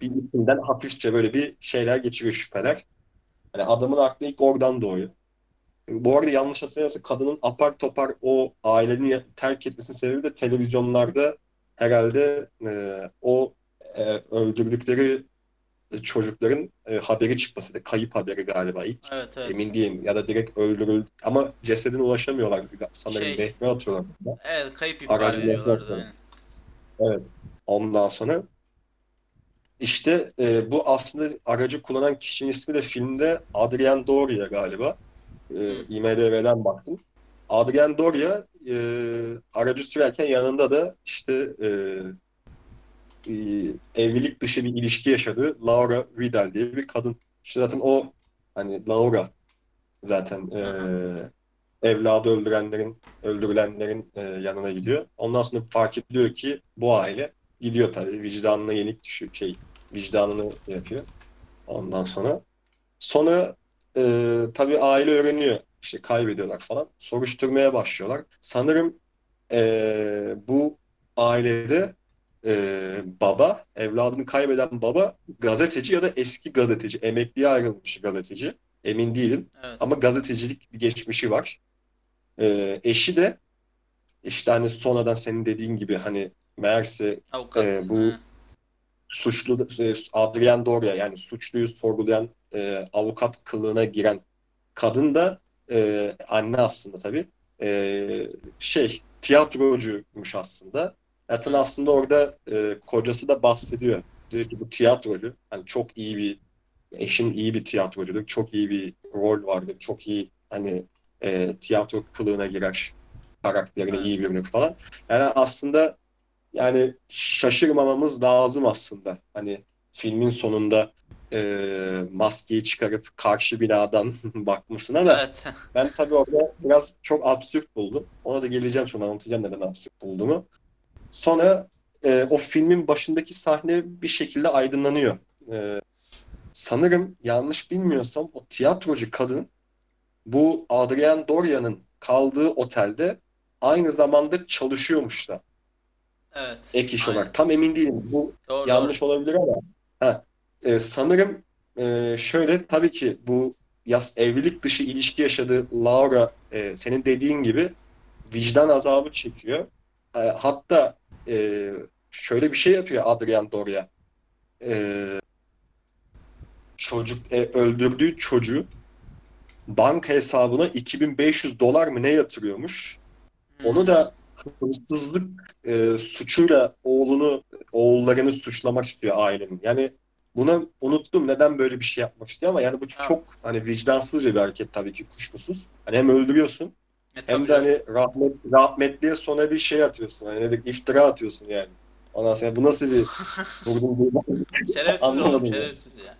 bir içinden hafifçe böyle bir şeyler geçiriyor şüpheler. Yani adamın aklı ilk oradan doğuyor. Bu arada yanlış hatırlamıyorsam kadının apar topar o ailenin terk etmesinin sebebi de televizyonlarda herhalde e, o e, öldürdükleri çocukların e, haberi çıkması da kayıp haberi galiba ilk. Evet evet. Emin değilim ya da direkt öldürüldü ama cesedine ulaşamıyorlar sanırım Şey- rehber atıyorlar. Evet kayıp ihbar veriyorlardı. yaklaşımı. aynen. Ondan sonra işte e, bu aslında aracı kullanan kişinin ismi de filmde Adrian Doria galiba. E, Hı. IMDb'den baktım. Adrian Doria e, aracı sürerken yanında da işte e, e, evlilik dışı bir ilişki yaşadığı Laura Vidal diye bir kadın. İşte zaten o hani Laura zaten e, evladı öldürenlerin öldürülenlerin e, yanına gidiyor. Ondan sonra fark ediyor ki bu aile gidiyor tabii vicdanına yenik düşüyor şey vicdanını yapıyor. Ondan sonra sonra e, tabii aile öğreniyor işte kaybediyorlar falan soruşturmaya başlıyorlar. Sanırım e, bu ailede e, baba evladını kaybeden baba gazeteci ya da eski gazeteci emekliye ayrılmış gazeteci emin değilim Evet. ama gazetecilik bir geçmişi var. E, eşi de işte hani sonradan senin dediğin gibi hani meğerse Avukat. e, bu ha. suçlu e, Adrian Doria yani suçluyu sorgulayan e, avukat kılığına giren kadın da e, anne aslında tabii E, şey tiyatrocuymuş aslında. Zaten aslında orada e, kocası da bahsediyor. Diyor ki bu tiyatrocu hani çok iyi bir eşim iyi bir tiyatrocudur. Çok iyi bir rol vardır. Çok iyi hani e, tiyatro kılığına girer. Karakterine iyi bürünür falan. Yani aslında yani şaşırmamamız lazım aslında. Hani filmin sonunda e, maskeyi çıkarıp karşı binadan bakmasına da Evet. ben tabii orada biraz çok absürt buldum. Ona da geleceğim sonra anlatacağım neden absürt bulduğumu. Sonra e, o filmin başındaki sahne bir şekilde aydınlanıyor. E, sanırım yanlış bilmiyorsam o tiyatrocu kadın bu Adrian Doria'nın kaldığı otelde aynı zamanda çalışıyormuş da Evet. ek iş Aynen. olarak. Tam emin değilim. Bu Doğru, yanlış olabilir ama ha, e, sanırım e, şöyle tabii ki bu yas evlilik dışı ilişki yaşadığı Laura e, senin dediğin gibi vicdan azabı çekiyor. E, hatta e, şöyle bir şey yapıyor Adrian Doria. E, çocuk e, öldürdüğü çocuğu banka hesabına 2500 dolar mı ne yatırıyormuş? Onu da hırsızlık e, suçuyla oğlunu, oğullarını suçlamak istiyor ailenin. Yani buna unuttum neden böyle bir şey yapmak istiyor ama yani bu çok hani vicdansızca bir hareket tabii ki kuşkusuz. Hani hem öldürüyorsun E, hem de canım. hani rahmet, rahmetliye sonra bir şey atıyorsun. Hani dedik, iftira atıyorsun yani. Ondan sonra bu nasıl bir vurdum. Şerefsiz oğlum, ya. şerefsiz ya.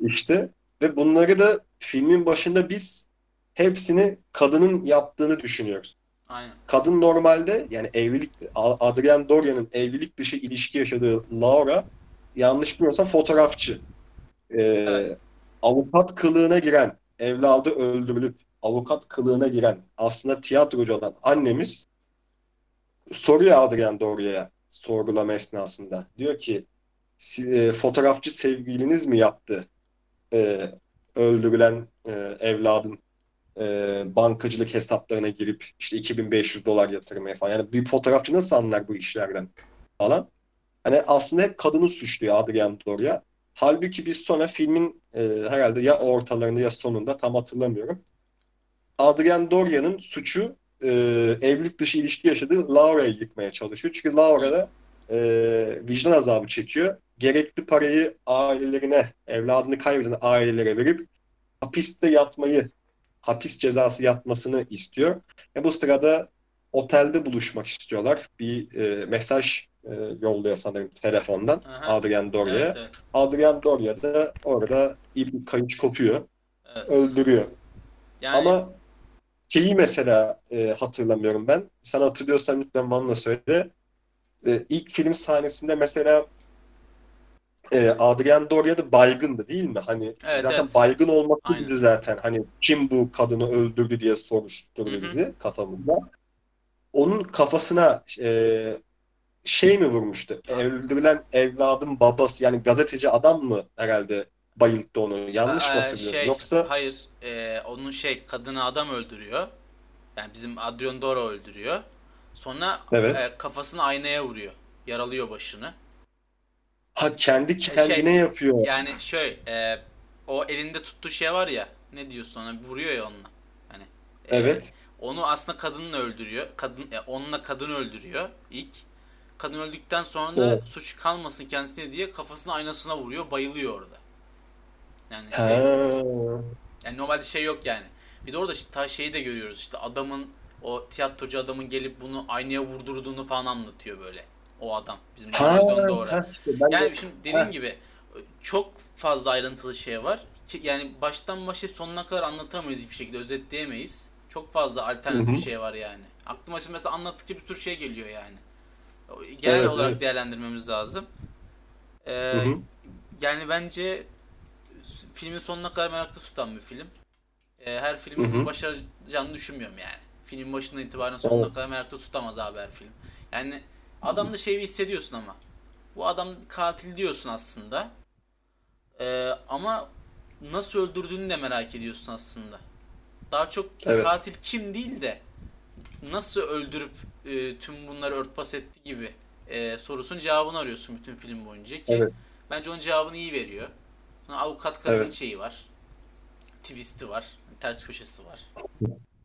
İşte ve bunları da filmin başında biz hepsini kadının yaptığını düşünüyoruz. Aynen. Kadın normalde yani evlilik Adrian Doria'nın evlilik dışı ilişki yaşadığı Laura yanlış bilmiyorsam fotoğrafçı. Ee, Evet. avukat kılığına giren, evladı öldürülüp avukat kılığına giren aslında tiyatrocu olan annemiz soruyor Adrian Doria'ya sorgulama esnasında. Diyor ki "Si- e, fotoğrafçı sevgiliniz mi yaptı e, öldürülen e, evladın e, bankacılık hesaplarına girip işte 2500 dolar yatırmaya falan. Yani bir fotoğrafçı nasıl anlar bu işlerden falan. Hani aslında hep kadını suçluyor Adrian Doria. Halbuki biz sonra filmin e, herhalde ya ortalarında ya sonunda tam hatırlamıyorum. Adrian Doria'nın suçu e, evlilik dışı ilişki yaşadığı Laura'yı yıkmaya çalışıyor. Çünkü Laura da e, vicdan azabı çekiyor. Gerekli parayı ailelerine, evladını kaybeden ailelere verip hapiste yatmayı, hapis cezası yatmasını istiyor. Ve bu sırada otelde buluşmak istiyorlar. Bir e, mesaj e, yolluyor sanırım telefondan Aha. Adrian Doria'ya. Evet, evet. Adrian Doria da orada ip kayıç kopuyor, evet. öldürüyor. Yani Ama şeyi mesela e, hatırlamıyorum ben. Sen hatırlıyorsan lütfen bana da söyle. E, ilk film sahnesinde mesela e, Adrian Doria da baygındı değil mi? Hani Evet, zaten evet. baygın bizi zaten hani kim bu kadını öldürdü diye soruşturdu Hı hı. bizi kafamızda. Onun kafasına e, şey mi vurmuştu? Öldürülen evladın babası yani gazeteci adam mı herhalde bayılttı onu? Yanlış mı Ee, hatırlıyorum? şey, Yoksa hayır, e, onun şey kadını adam öldürüyor. Yani bizim Adrian Dora öldürüyor. Sonra Evet. e, kafasını aynaya vuruyor. Yaralıyor başını. ha kendi Şey, kendine yapıyor. Yani şöyle e, o elinde tuttuğu şey var ya ne diyorsun ona vuruyor ya onunla. Hani e, Evet. onu aslında kadınla öldürüyor. Kadın e, onunla kadın öldürüyor ilk. Kadın öldükten sonra da Evet. suç kalmasın kendisine diye kafasını aynasına vuruyor, bayılıyor orada. Yani şey, yani normalde şey yok yani. Bir de orada işte ta şeyi de görüyoruz işte adamın o tiyatrocu adamın gelip bunu aynaya vurdurduğunu falan anlatıyor böyle. O adam bizim ben de- Yani şimdi dediğim Ha. gibi çok fazla ayrıntılı şey var. Ki yani baştan başa sonuna kadar anlatamayız hiçbir şekilde özetleyemeyiz. Çok fazla alternatif Hı hı. şey var yani. Aklıma şimdi mesela anlattıkça bir sürü şey geliyor yani. Genel Evet, olarak evet. değerlendirmemiz lazım. Ee, yani bence filmin sonuna kadar merakta tutan bir film. Ee, her filmin bunu başaracağını düşünmüyorum yani. Filmin başından itibaren sonuna Evet. kadar merakta tutamaz abi her film. Yani adamda şeyi hissediyorsun ama. Bu adam katil diyorsun aslında. Ee, ama nasıl öldürdüğünü de merak ediyorsun aslında. Daha çok Evet. katil kim değil de nasıl öldürüp e, tüm bunları örtbas etti gibi e, sorusunun cevabını arıyorsun bütün film boyunca ki Evet. bence onun cevabını iyi veriyor. Avukat kadın Evet. şeyi var. Twist'i var. Ters köşesi var.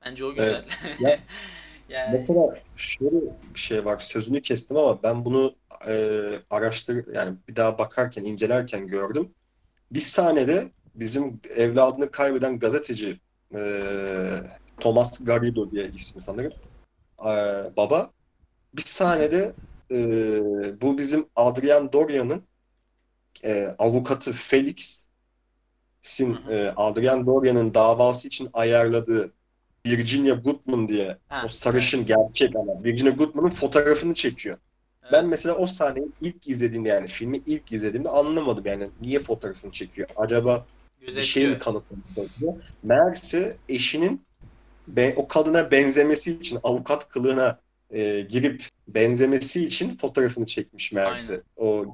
Bence o güzel. Ya- yani Mesela şöyle bir şey var, sözünü kestim ama ben bunu e, araştır yani bir daha bakarken, incelerken gördüm. Bir sahnede bizim evladını kaybeden gazeteci e, Thomas Garrido diye ismi sanırım. E, baba bir sahnede e, bu bizim Adrian Dorian'ın e, avukatı Felix'in e, Adrian Dorian'ın davası için ayarladığı Virginia Goodman diye Ha, o sarışın gerçek ama Virginia Goodman'ın fotoğrafını çekiyor. Ben evet. mesela o sahneyi ilk izlediğimde yani filmi ilk izlediğimde anlamadım yani niye fotoğrafını çekiyor? Acaba bir şey mi gözetliyor. kanıtlamak istiyor? Meğerse eşinin be- o kadına benzemesi için avukat kılığına e, girip benzemesi için fotoğrafını çekmiş meğerse. O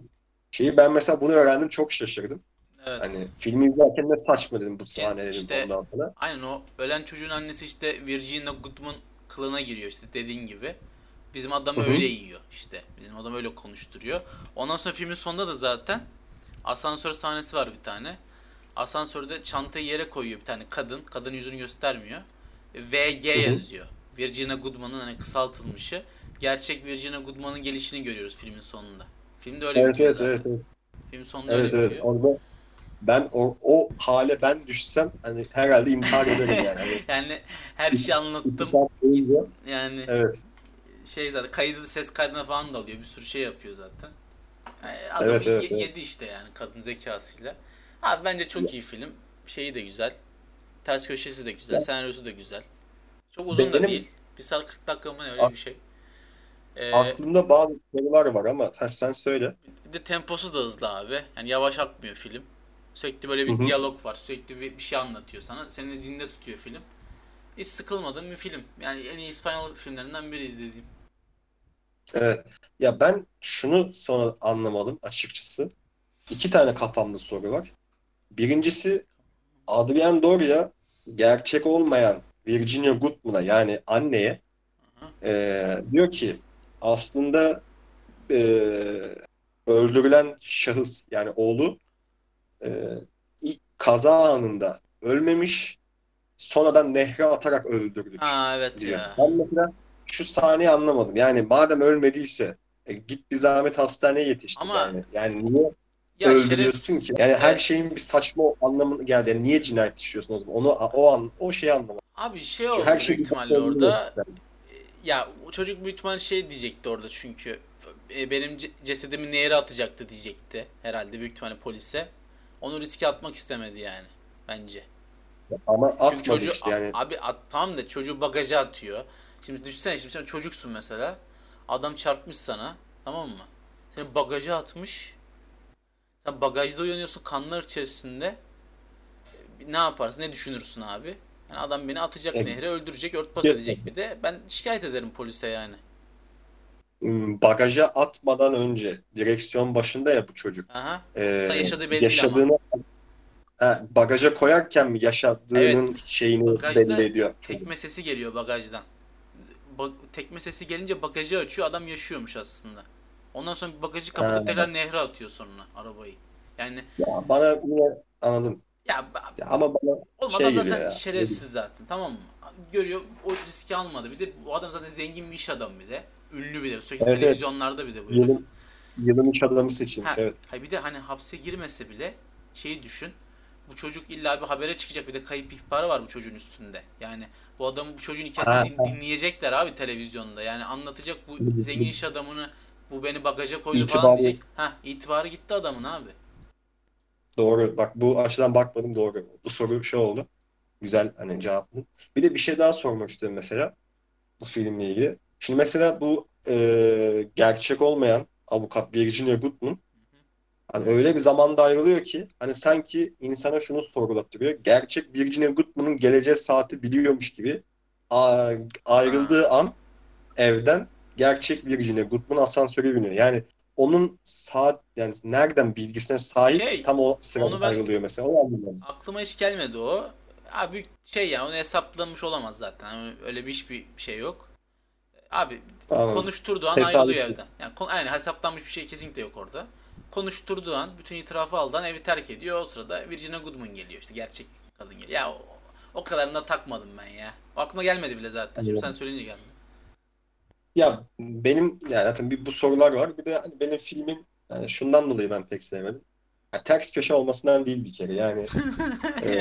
şeyi ben mesela bunu öğrendim çok şaşırdım. Evet. Hani filmi izlerken ne saçma dedim bu sahne dedim işte- ondan sonra. Aynen o ölen çocuğun annesi işte Virginia Goodman kılığına giriyor işte dediğin gibi. Bizim adam öyle yiyor işte. Bizim adam öyle konuşturuyor. Ondan sonra filmin sonunda da zaten asansör sahnesi var bir tane. Asansörde çantayı yere koyuyor bir tane kadın. Kadın yüzünü göstermiyor. VG yazıyor. Virginia Goodman'ın hani kısaltılmışı. Gerçek Virginia Goodman'ın gelişini görüyoruz filmin sonunda. Filmde öyle Evet bitiyor evet zaten. evet. evet. Film sonunda Evet öyle evet bitiyor. orada ben o, o hale ben düşsem hani herhalde intihar ederim yani. Hani Yani her şeyi anlattım. Yani evet şey zaten kaydı ses kaydına falan da alıyor. Bir sürü şey yapıyor zaten. Yani adam Evet, evet, ye- evet. yedi işte yani kadın zekasıyla. Abi bence çok iyi film. Şeyi de güzel. Ters köşesi de güzel. Ya. Senaryosu da güzel. Çok uzun da Benim- değil. Bir saat 40 dakika mı öyle bir şey. Ee, aklımda bazı sorular var ama ha, sen söyle. bir de temposu da hızlı abi. Yani yavaş akmıyor film. Sürekli böyle bir Hı hı. diyalog var. Sürekli bir, bir şey anlatıyor sana. Seni zinde tutuyor film. Hiç sıkılmadığım bir film. Yani en iyi İspanyol filmlerinden biri izlediğim. Evet. Ya ben şunu sonra anlamadım açıkçası. İki tane kafamda soru var. Birincisi Adrian Doria gerçek olmayan Virginia Goodman'a yani anneye eee, diyor ki aslında eee, öldürülen şahıs yani oğlu ilk kaza anında ölmemiş sonradan nehre atarak öldürdük Ha evet diyor. ya. Ben mesela şu sahneyi anlamadım. Yani madem ölmediyse e, git bir zahmet hastaneye yetiştir Ama- yani. Yani niye Ya öldürüyorsun şerefsiz- ki? Yani her Evet. şeyin bir saçma anlamı geldi. Yani niye cinayet işliyorsun o zaman? Onu o an o şeyi anlamadım. Abi şey oldu her şey ihtimalle orada. yok. Ya çocuk büyük şey diyecekti orada çünkü e, benim ce- cesedimi nehre atacaktı diyecekti herhalde büyük ihtimalle polise. Onu riske atmak istemedi yani bence. Ama Çünkü atmadı çocuğu işte yani. abi at, tamam da çocuğu bagaja atıyor. Şimdi düşünsene şimdi sen çocuksun mesela. Adam çarpmış sana tamam mı? Seni bagaja atmış. Sen bagajda uyanıyorsun kanlar içerisinde. E, Ne yaparsın? Ne düşünürsün abi? Yani adam beni atacak Evet. nehre öldürecek, örtbas Evet. edecek bir de. Ben şikayet ederim polise yani. Hmm, Bagaja atmadan önce direksiyon başında ya bu çocuk. Aha. Ee, yaşadığı belli değil ama. yaşadığını Ha, bagaja koyarken mi yaşadığının şeyini Bagajda belli ediyor. Tekme sesi geliyor bagajdan. Ba- tekme sesi gelince bagajı açıyor. Adam yaşıyormuş aslında. Ondan sonra bagajı kapatıp Ha. tekrar nehre atıyor sonra arabayı. Yani Ya bana yine anladım. Ya Ya ama bana oğlum şey adam zaten ya. şerefsiz zaten tamam mı? Görüyor o riski almadı. Bir de bu adam zaten zengin bir iş adamı bir de. Ünlü bir de. Sürekli Evet, evet. televizyonlarda bir de bu yılın, yılın iş adamı seçilmiş. Ha, Evet. ha bir de hani hapse girmese bile şeyi düşün. Bu çocuk illa bir habere çıkacak. Bir de kayıp ihbarı var bu çocuğun üstünde. Yani bu adamın bu çocuğun hikayesini din- dinleyecekler abi televizyonda. Yani anlatacak bu zengin iş adamını bu beni bagaja koydu İtibarı- falan diyecek. Ha itibarı gitti adamın abi. Doğru. Bak bu açıdan bakmadım doğru. Bu soru şey oldu. Güzel hani cevaplı. Bir de bir şey daha sormak istiyorum mesela bu filmle ilgili. Şimdi mesela bu e, gerçek olmayan avukat Virginia Goodman hani öyle bir zamanda ayrılıyor ki hani sanki insana şunu sorgulattırıyor. Gerçek Virginia Goodman'ın geleceği saati biliyormuş gibi ayrıldığı an evden gerçek Virginia Goodman asansöre biniyor. Yani onun saat yani nereden bilgisine sahip Şey, tam o sırada ayrılıyor mesela. Onu anlamadım. Aklıma hiç gelmedi o. Abi şey ya onu hesaplamış olamaz zaten. Öyle bir hiçbir şey yok. Abi Anladım. konuşturduğu an Tesadüf. ayrılıyor evden. Yani aynen hesaplanmış bir şey kesinlikle yok orada. Konuşturduğu an bütün itirafı aldığı an evi terk ediyor. O sırada Virginia Goodman geliyor işte gerçek kadın geliyor. Ya o, o kadarına takmadım ben ya. Aklıma gelmedi bile zaten. Şimdi sen söyleyince geldi. Ya benim yani zaten bir bu sorular var. Bir de hani benim filmin yani şundan dolayı ben pek sevmedim. Ya ters köşe olmasından değil bir kere. Yani e,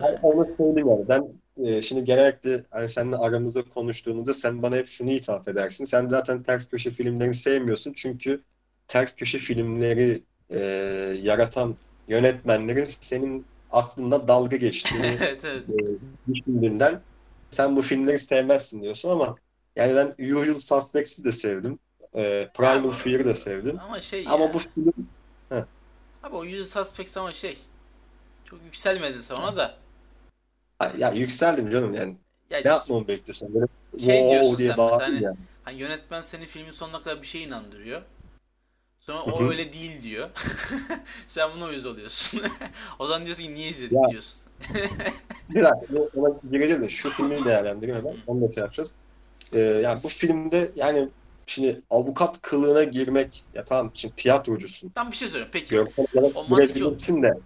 Yani onu söyleyeyim yani. Ben e, şimdi genellikle hani seninle aramızda konuştuğumuzda sen bana hep şunu ithaf edersin. Sen zaten ters köşe filmlerini sevmiyorsun. Çünkü ters köşe filmleri e, yaratan yönetmenlerin senin aklında dalga geçtiğini evet evet. e, düşündüğünden sen bu filmleri sevmezsin diyorsun ama yani ben Usual Suspects'i de sevdim. E, Primal Fear'ı da sevdim. Ama şey ya. Ama bu film Abi o Usual Suspects ama şey. Çok yükselmedin sen ona da. ya yükseldim canım yani. Ya Ne yapmamı bekliyorsun? Böyle Şey wow diyorsun diye sen mesela ya. Hani yönetmen seni filmin sonuna kadar bir şey inandırıyor. Sonra o öyle değil diyor. Sen buna uyuz oluyorsun. o zaman diyorsun ki niye izledin Ya. diyorsun. Bir dakika ona gireceğiz de şu filmi değerlendireyim hemen. Onu da şey yapacağız. Ee, yani bu filmde yani şimdi avukat kılığına girmek ya tamam şimdi tiyatrocusun. Tam bir şey söyleyeyim. Peki olarak O maske- girebilirsin de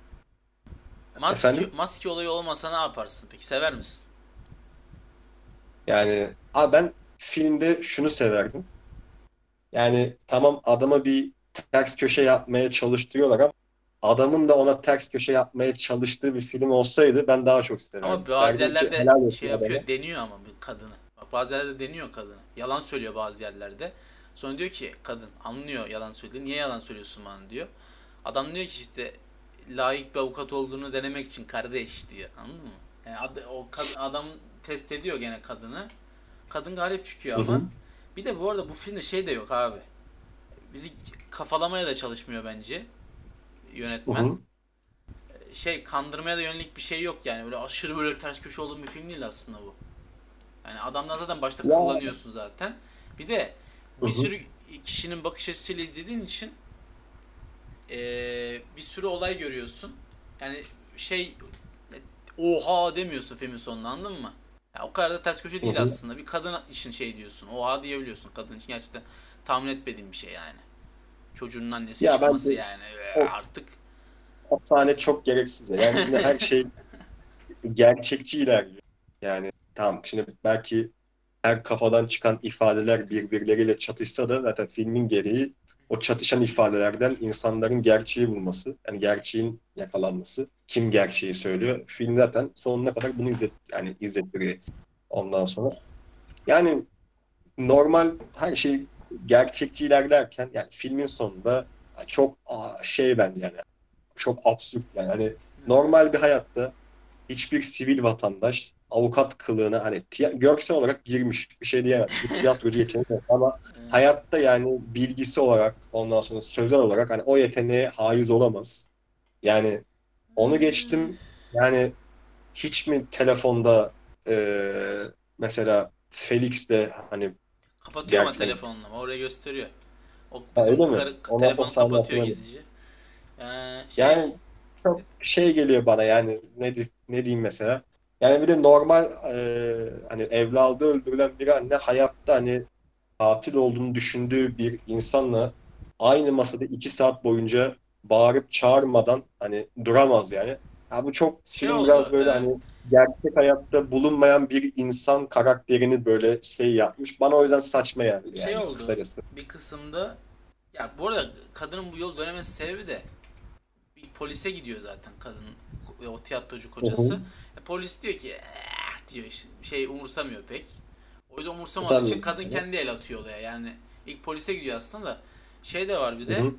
maske, Efendim? maske olayı olmasa ne yaparsın? Peki sever misin? yani abi ben filmde şunu severdim. Yani tamam adama bir ters köşe yapmaya çalıştırıyorlar ama adamın da ona ters köşe yapmaya çalıştığı bir film olsaydı ben daha çok severdim. Ama bazı yerlerde şey yapıyor, adama. deniyor ama bir kadını. Bazı yerlerde deniyor kadını. Yalan söylüyor bazı yerlerde. Sonra diyor ki kadın anlıyor yalan söylediğini. Niye yalan söylüyorsun bana diyor. Adam diyor ki işte layık bir avukat olduğunu denemek için kardeş diyor. Anladın mı? Yani ad- o kad- adam test ediyor gene kadını. Kadın galip çıkıyor Hı ama. hı. Bir de bu arada bu filmde şey de yok abi. Bizi kafalamaya da çalışmıyor bence Hı yönetmen hı. şey kandırmaya da yönelik bir şey yok yani. Böyle aşırı böyle ters köşe olduğum bir film değil aslında bu. Yani adamdan zaten başta kullanıyorsun zaten. Bir de bir sürü kişinin bakış açısıyla izlediğin için eee, bir sürü olay görüyorsun. Yani şey oha demiyorsun filmin sonunda anladın mı? Ya o kadar da ters köşe değil Hı hı. aslında. Bir kadın için şey diyorsun. Oha diyebiliyorsun. Kadın için gerçekten tahmin etmediğim bir şey yani. Çocuğunun annesi Ya çıkması bence yani. o- Artık O sahne çok gereksiz. Yani şimdi her şey gerçekçi ilerliyor. Yani tamam şimdi belki her kafadan çıkan ifadeler birbirleriyle çatışsa da zaten filmin gereği o çatışan ifadelerden insanların gerçeği bulması, yani gerçeğin yakalanması. Kim gerçeği söylüyor? Film zaten sonuna kadar bunu izlet, yani izlettiriyor ondan sonra. Yani normal her şey gerçekçi ilerlerken yani filmin sonunda çok şey bence yani çok absürt yani. Hani normal bir hayatta hiçbir sivil vatandaş avukat kılığına hani görsel olarak girmiş bir şey diyemem. Bir tiyatrocu yeteneği yok ama e, hayatta yani bilgisi olarak ondan sonra sözel olarak hani o yeteneğe haiz olamaz. Yani onu geçtim yani hiç mi telefonda eee, mesela Felix de hani Kapatıyor ama ama oraya gösteriyor. O bizim öyle mi? telefonu kapatıyor gizlice. Ee, şey, Yani çok şey geliyor bana yani ne, ne diyeyim mesela. Yani bir de normal e, hani evladı öldürülen bir anne hayatta hani katil olduğunu düşündüğü bir insanla aynı masada iki saat boyunca bağırıp çağırmadan hani duramaz yani. Ya bu çok Şey film oldu, biraz böyle evet. hani gerçek hayatta bulunmayan bir insan karakterini böyle şey yapmış. Bana o yüzden saçma geldi Şey yani oldu. kısacası. bir kısımda ya bu arada kadının bu yol dönemesi sebebi de polise gidiyor zaten kadın o tiyatrocu kocası. E, polis diyor ki "Eh," diyor işte şey umursamıyor pek. O yüzden umursamadığı Tabii. için kadın kendi el atıyor olaya. Yani ilk polise gidiyor aslında da şey de var bir de Hı hı.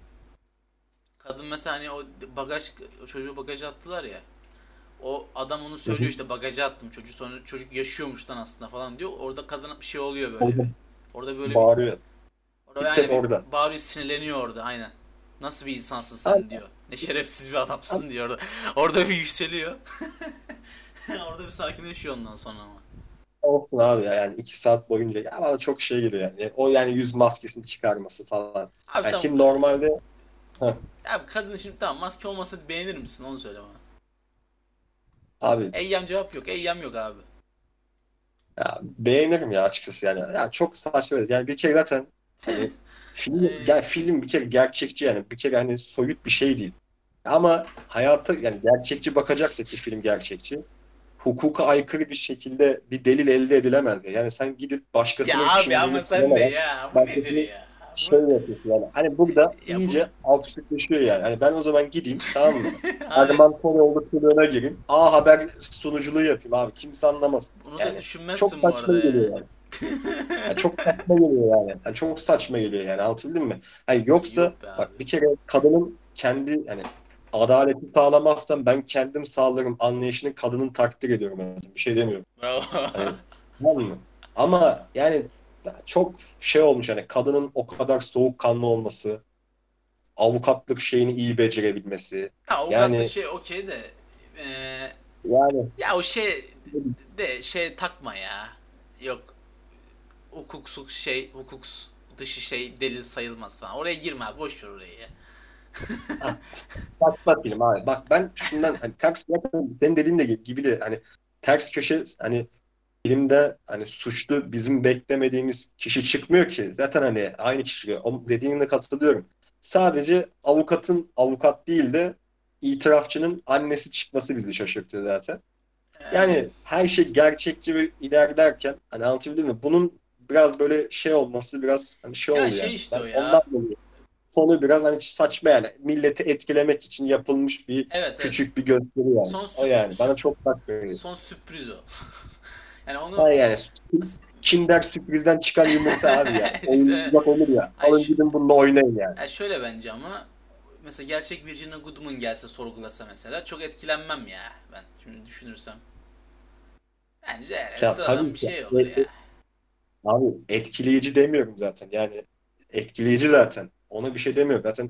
kadın mesela hani o bagaj o çocuğu bagaja attılar ya. O adam onu söylüyor işte bagaja attım çocuğu sonra çocuk yaşıyormuştan aslında falan diyor. Orada kadına bir şey oluyor böyle. bir. Orada böyle Bağırıyor. Orada Bir tek yani orada. bağırıyor sinirleniyor orada aynen. Nasıl bir insansın sen Aynen. diyor. Ne şerefsiz bir adamsın diyor orada. Orada bir yükseliyor. orada bir sakinleşiyor ondan sonra ama. Olsun abi ya yani iki saat boyunca ya bana çok şey geliyor yani. O yani yüz maskesini çıkarması falan. Abi Yani tamam. ki normalde Abi kadın şimdi tamam maske olmasa beğenir misin onu söyle bana. Abi Eyyam cevap yok. Eyyam yok abi. ya, beğenirim ya açıkçası yani. Ya çok saçma. Yani bir kere zaten hani film, yani film bir kere gerçekçi yani. Bir kere hani soyut bir şey değil. Ama hayata yani gerçekçi bakacaksak ki film gerçekçi. Hukuka aykırı bir şekilde bir delil elde edilemez. ya. Yani sen gidip Ya başkasının abi kimliğini ama sen de ya. Bu nedir ya? şey yapıyorsun yani. Hani burada Ya bu- iyice absürtleşiyor yani. Hani ben o zaman gideyim tamam mı? Abi, Erman Toroğlu kılığına gireyim. A Haber sunuculuğu yapayım abi. Kimse anlamaz. bunu da yani düşünmezsin Çok bu saçma arada geliyor ya. yani. Yani çok saçma geliyor yani. Yani çok saçma geliyor yani. Anlatabildim mi? Hani yoksa Yok abi. bak bir kere kadının kendi hani adaleti sağlamazsam ben kendim sağlarım anlayışını kadının takdir ediyorum. Yani. Bir şey demiyorum. Bravo. Tamam mı? Ama yani çok şey olmuş hani kadının o kadar soğukkanlı olması, avukatlık şeyini iyi becerebilmesi. Ya o Yani- şey okey de eee, Yani ya o şey de şey takma ya. Yok hukuksuz şey hukuk dışı şey delil sayılmaz falan. Oraya girme abi boş ver orayı ya. Saçma film abi. Bak ben şundan hani ters senin dediğin de gibi de hani ters köşe hani filmde hani suçlu bizim beklemediğimiz kişi çıkmıyor ki. Zaten hani aynı kişi çıkıyor. O dediğine katılıyorum. Sadece avukatın avukat değil de itirafçının annesi çıkması bizi şaşırtıyor zaten. Yani her şey gerçekçi ve ilerlerken hani anlatabildim mi? Bunun biraz böyle şey olması biraz hani şey Ya oluyor şey yani. işte Ben o ya. Ondan dolayı. Sonu biraz hani saçma yani. Milleti etkilemek için yapılmış bir evet, evet. küçük bir gösteri yani. Son O yani. Bana çok saçma geliyor. Son sürpriz o. yani onu Ha yani Kinder sürprizden çıkan yumurta abi ya. İşte. Oyuncak olur ya. Alın gidin bununla oynayın yani. Ya şöyle bence ama mesela gerçek Virginia Goodman gelse sorgulasa mesela çok etkilenmem ya ben şimdi düşünürsem. Bence yani Ya sıradan bir şey olur ya. Abi etkileyici demiyorum zaten. Yani etkileyici zaten. Ona bir şey demiyorum. Zaten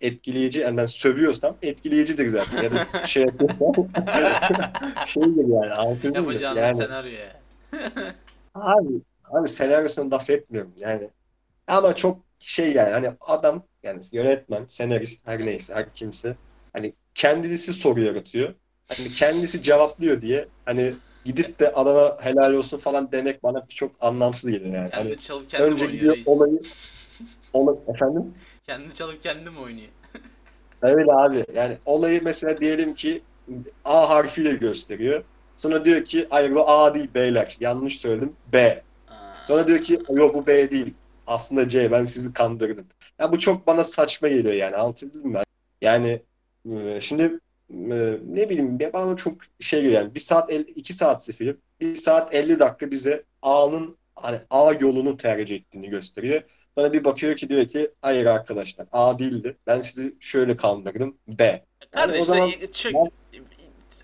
etkileyici yani ben sövüyorsam etkileyicidir zaten. Ya da şey yapıyorsam şeydir yani. Anladın? Yapacağınız Yani senaryo ya. abi, abi senaryosunu laf etmiyorum yani. Ama çok şey yani hani adam yani yönetmen, senarist her neyse her kimse hani kendisi soru yaratıyor. Hani kendisi cevaplıyor diye hani gidip de adama helal olsun falan demek bana çok anlamsız geliyor yani. Hani Kendi çalıp kendi önce gidiyor olayı olay, efendim Kendi çalıp kendi mi oynuyor? öyle abi yani olayı mesela diyelim ki A harfiyle gösteriyor. Sonra diyor ki hayır bu A değil beyler yanlış söyledim B. Sonra diyor ki yok bu B değil. Aslında C ben sizi kandırdım. Ya bu çok bana saçma geliyor yani anlatabildim mi? Yani e, şimdi e, ne bileyim bana çok şey geliyor yani. Bir saat 50, iki saatsi film. Bir saat 50 dakika bize A'nın hani A yolunu tercih ettiğini gösteriyor. Sonra bir bakıyor ki diyor ki hayır arkadaşlar A değildi. Ben sizi şöyle kandırdım B. Kardeş o zaman- sen çök.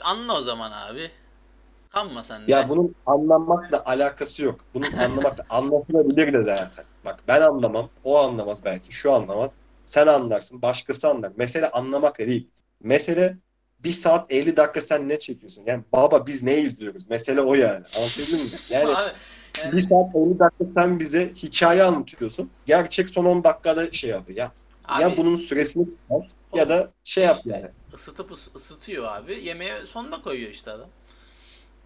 Anla o zaman abi. Kanma sen de. Ya bunun anlamakla alakası yok. Bunun anlamakla anlatılabilir de zaten. Bak ben anlamam, o anlamaz belki, şu anlamaz. Sen anlarsın, başkası anlar. Mesele anlamak da değil. Mesele bir saat 50 dakika sen ne çekiyorsun? Yani baba biz ne izliyoruz? Mesele o yani. Anlatabildim mi? Yani Abi, yani- bir saat 50 dakika sen bize hikaye anlatıyorsun. Gerçek son 10 dakikada şey yapıyor. Ya, abi ya bunun süresini kısalt ya da şey yap işte yani. ısıtıp ıs- ısıtıyor abi. Yemeğe sonunda koyuyor işte adam.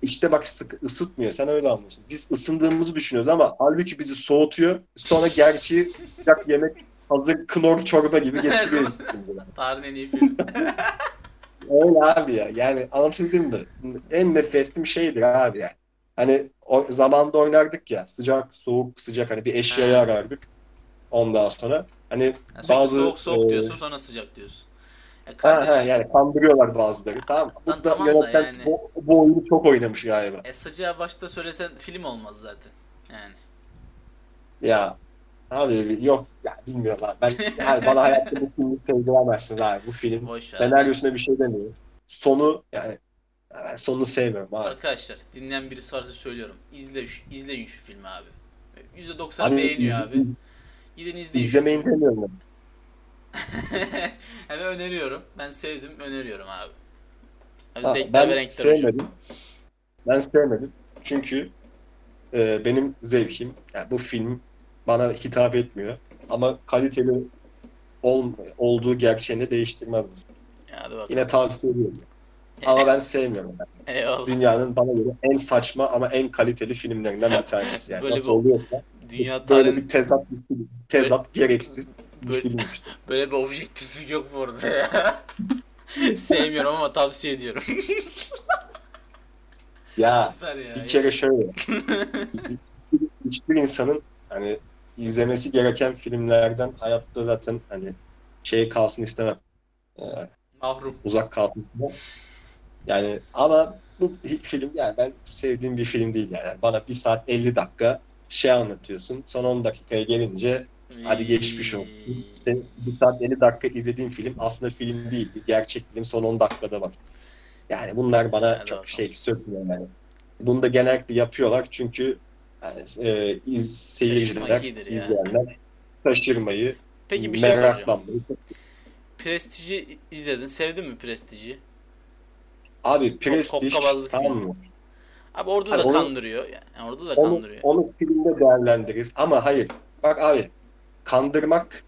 İşte bak sık, ısıtmıyor. Sen öyle anlıyorsun. Biz ısındığımızı düşünüyoruz ama halbuki bizi soğutuyor. Sonra gerçeği sıcak yemek hazır klor çorba gibi getiriyor üstümüze. Tarihin en iyi film. Öyle abi ya. Yani anlatabildim mi? En nefret ettiğim şeydir abi yani. Hani o zamanda oynardık ya. Sıcak, soğuk, sıcak. Hani bir eşyayı Ha. arardık. Ondan sonra. Hani Yani bazı soğuk soğuk e, diyorsun sonra sıcak diyorsun. Ya Ha, kardeş, ha, yani kandırıyorlar bazıları. Tamam. Lan tamam da yönetmen yani- bu, bu oyunu çok oynamış galiba. e, sıcağı başta söylesen film olmaz zaten. Yani. Ya abi yok ya bilmiyorum abi. Ben yani bana hayatta bu filmi sevdiremezsiniz abi. Bu film Boş senaryosuna bir şey demiyor. Sonu yani ben sonunu sevmiyorum abi. Arkadaşlar dinleyen birisi varsa söylüyorum. İzle şu, izleyin şu filmi abi. %90 Abi, beğeniyor abi. Gidin izleyin İzlemeyin demiyorum. Hemen öneriyorum. Ben sevdim öneriyorum abi. Abi Ha, ben renkler hocam. sevmedim. Ben sevmedim. Çünkü e, benim zevkim yani bu film bana hitap etmiyor. Ama kaliteli ol, olduğu gerçeğini değiştirmez. Ya. Yine tavsiye ediyorum. Ama ben sevmiyorum. Yani. Eyvallah. Dünyanın bana göre en saçma ama en kaliteli filmlerinden bir tanesi. Yani Böyle nasıl bir- oluyorsa Dünya böyle tarihinin bir tezat bir film. Tezat gereksiz bir Böyle- film işte. böyle bir objektiflik yok bu arada ya. Sevmiyorum ama tavsiye ediyorum. Ya Süper ya. bir kere şöyle. Hiçbir insanın hani izlemesi gereken filmlerden hayatta zaten hani şey kalsın istemem. Ee, Mahrum. uzak kalsın istemem. Yani ama bu film yani ben sevdiğim bir film değil yani. Bana 1 saat 50 dakika şey anlatıyorsun. Son 10 dakikaya gelince hadi geçmiş olsun. Senin 1 saat 50 dakika izlediğin film aslında film değil. Bir gerçek film son 10 dakikada var. Yani bunlar bana Hadi çok şey sökmüyor yani. Bunu da genellikle yapıyorlar çünkü yani, e, iz, seyirciler, izleyenler şaşırmayı, Peki bir şey meraklanmayı. Prestij'i izledin. Sevdin mi Prestij'i? Abi Hokkabazlık tamam mı? Abi orada Hani da onu- kandırıyor. Yani orada da Onu, kandırıyor. onu filmde değerlendiririz ama hayır. Bak abi kandırmak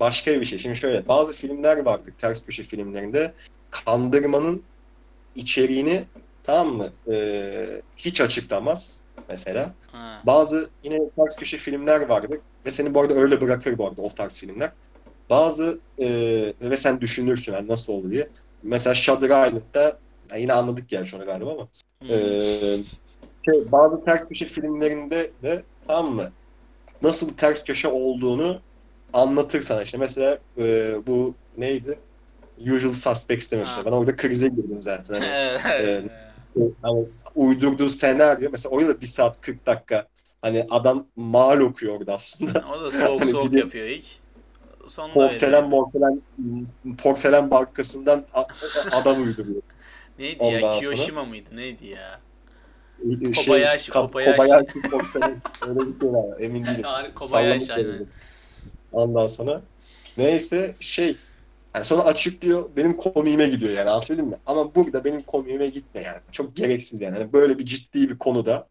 başka bir şey. Şimdi şöyle bazı filmler vardır ters köşe filmlerinde kandırmanın içeriğini tamam mı e, hiç açıklamaz mesela. Ha. Bazı yine ters köşe filmler vardır ve seni bu arada öyle bırakır bu arada o tarz filmler. Bazı e, ve sen düşünürsün hani nasıl olur diye. Mesela Shutter Island'da ya yine anladık yani onu galiba ama Hmm. ee, şey, bazı ters köşe filmlerinde de tamam mı? Nasıl ters köşe olduğunu anlatır sana işte. Mesela e, bu neydi? Usual Suspects'te mesela. Ha. Ben orada krize girdim zaten. Hani, Evet. hani uydurduğu senaryo mesela orada da 1 saat 40 dakika hani adam mal okuyor orada aslında. o da soğuk Hani soğuk yapıyor ilk. Sonunda Porselen veriyor. porselen porselen bankasından a- adam uyduruyor. Neydi ya? Ondan Kiyoshima mıydı? Neydi ya? Şey, Kobayashi, Ka- Kobayashi. Kobayashi porselen öyle bir şey var. Emin değilim. Yani Kobayashi, aynen. Ondan sonra neyse şey yani sonra açıklıyor benim komiğime gidiyor yani anlatabildim mi? Ama burada benim komiğime gitme yani. Çok gereksiz yani. Hani böyle bir ciddi bir konuda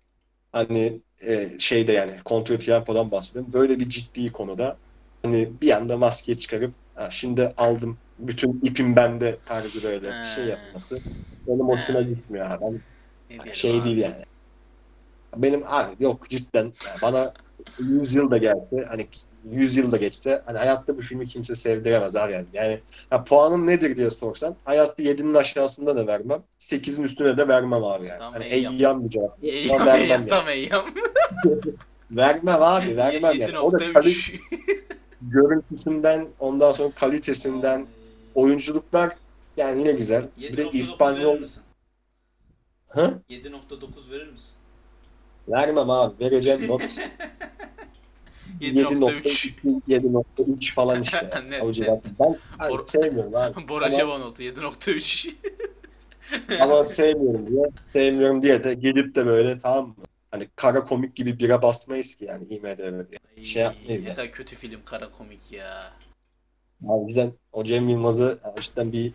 hani e, şeyde yani kontrol tiyatrodan bahsediyorum. Böyle bir ciddi konuda hani bir anda maskeyi çıkarıp şimdi aldım bütün ipim bende tarzı böyle bir şey yapması benim hoşuma gitmiyor abi. Ben Ne şey abi? değil yani. Benim abi yok cidden yani bana 100 yıl da gelse hani 100 yıl da geçse hani hayatta bu filmi kimse sevdiremez abi yani. Yani ha, puanım nedir diye sorsan hayatta 7'nin aşağısında da vermem. 8'in üstüne de vermem abi yani. Tam Hani eyyam. bir cevap. Eyyam eyyam tam eyyam. Vermem abi vermem yani. O da kali- 7.3. görüntüsünden ondan sonra kalitesinden oyunculuklar yani yine güzel. Bir de 7.9 verir İspanyol misin? Hı? 7.9 verir misin? vermem abi vereceğim not 7.3. 7.2 7.3 falan işte. Net, O net. Ben abi, Bor- sevmiyorum abi. Bora Ama- Cevan notu 7.3. Ama sevmiyorum diye, sevmiyorum diye de gelip de böyle tamam mı? Hani kara komik gibi bire basmayız ki yani IMDb'de. Şey yapmayız Ne yani. kadar kötü film kara komik ya. Abi bizden o Cem Yılmaz'ı yani işte bir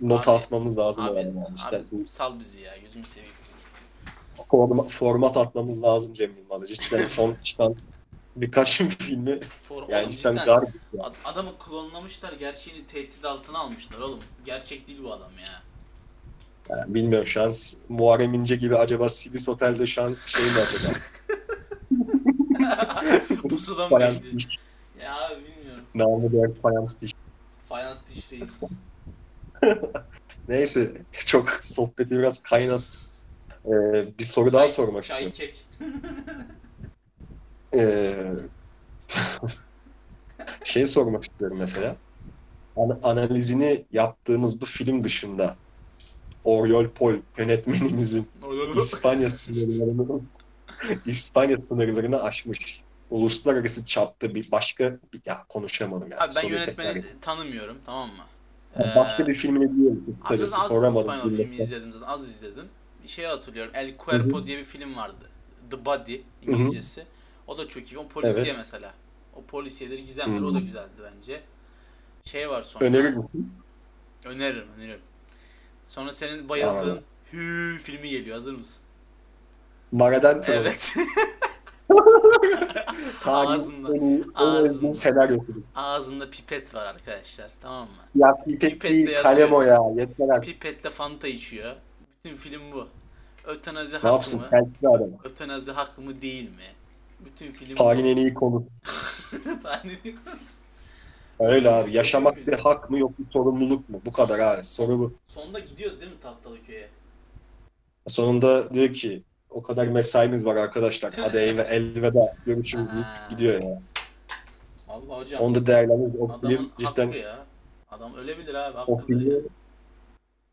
not Abi- atmamız lazım Abi, yani. İşte abi sal bizi ya yüzümü seveyim. forma- format atmamız lazım Cem Yılmaz'a. Cidden son çıkan birkaç filmi For, yani cidden cidden garbage ya. ad- adamı klonlamışlar gerçeğini tehdit altına almışlar oğlum. Gerçek değil bu adam ya. Yani bilmiyorum şu an Muharrem İnce gibi acaba Sibis Otel'de şu an şey mi acaba? Bekliyor. diş, Ya abi. Namı diğer fayans diş. Fayans diş reis. Neyse çok sohbeti biraz kaynattı. Ee, bir soru daha Çay- sormak çay istiyorum. kek. Ee, şey sormak istiyorum mesela. An- analizini yaptığımız bu film dışında Oriol Pol yönetmenimizin İspanya sınırlarını İspanya sınırlarını aşmış. Uluslararası çapta bir başka bir, ya konuşamadım yani. Abi ben soruyu yönetmeni tekrar- tanımıyorum tamam mı? Yani başka Ee, bir filmini diyelim. Abi az soramadım. İspanyol filmi bilmekten. izledim zaten az izledim. Bir şey hatırlıyorum. El Cuerpo diye bir film vardı. The Body İngilizcesi. O da çok iyi. O polisiye Evet. mesela. O polisiyeleri gizemleri Hı o da güzeldi bence. Şey var sonra. Önerir misin? Öneririm öneririm. Sonra senin bayıldığın. Hü filmi geliyor. Hazır mısın? Maradentro. Evet. Ağzında- en iyi, en ağzında. özgün senaryosu. Ağzında pipet var arkadaşlar. Tamam mı? Ya pipet Pipetle değil, kalem o ya. Yeter artık. Pipetle fanta içiyor. Bütün film bu. Ötenazi Ne hak yapsın? mı? Kendisi adam. Ötenazi hak mı değil mi? Bütün film Tarihin bu. en iyi konu. Tarihin konusu. Öyle abi. Yaşamak bir hak mı yok bir sorumluluk mu? Bu kadar abi. Soru bu. Sonunda gidiyor değil mi Tahtalı köye? Sonunda diyor ki o kadar mesaimiz var arkadaşlar. Hadi eyve, elveda. Görüşürüz deyip gidiyor ya. Allah hocam. Onu da değerlendiririz. O adamın film cidden hakkı ya. Adam ölebilir abi. o filmi ya.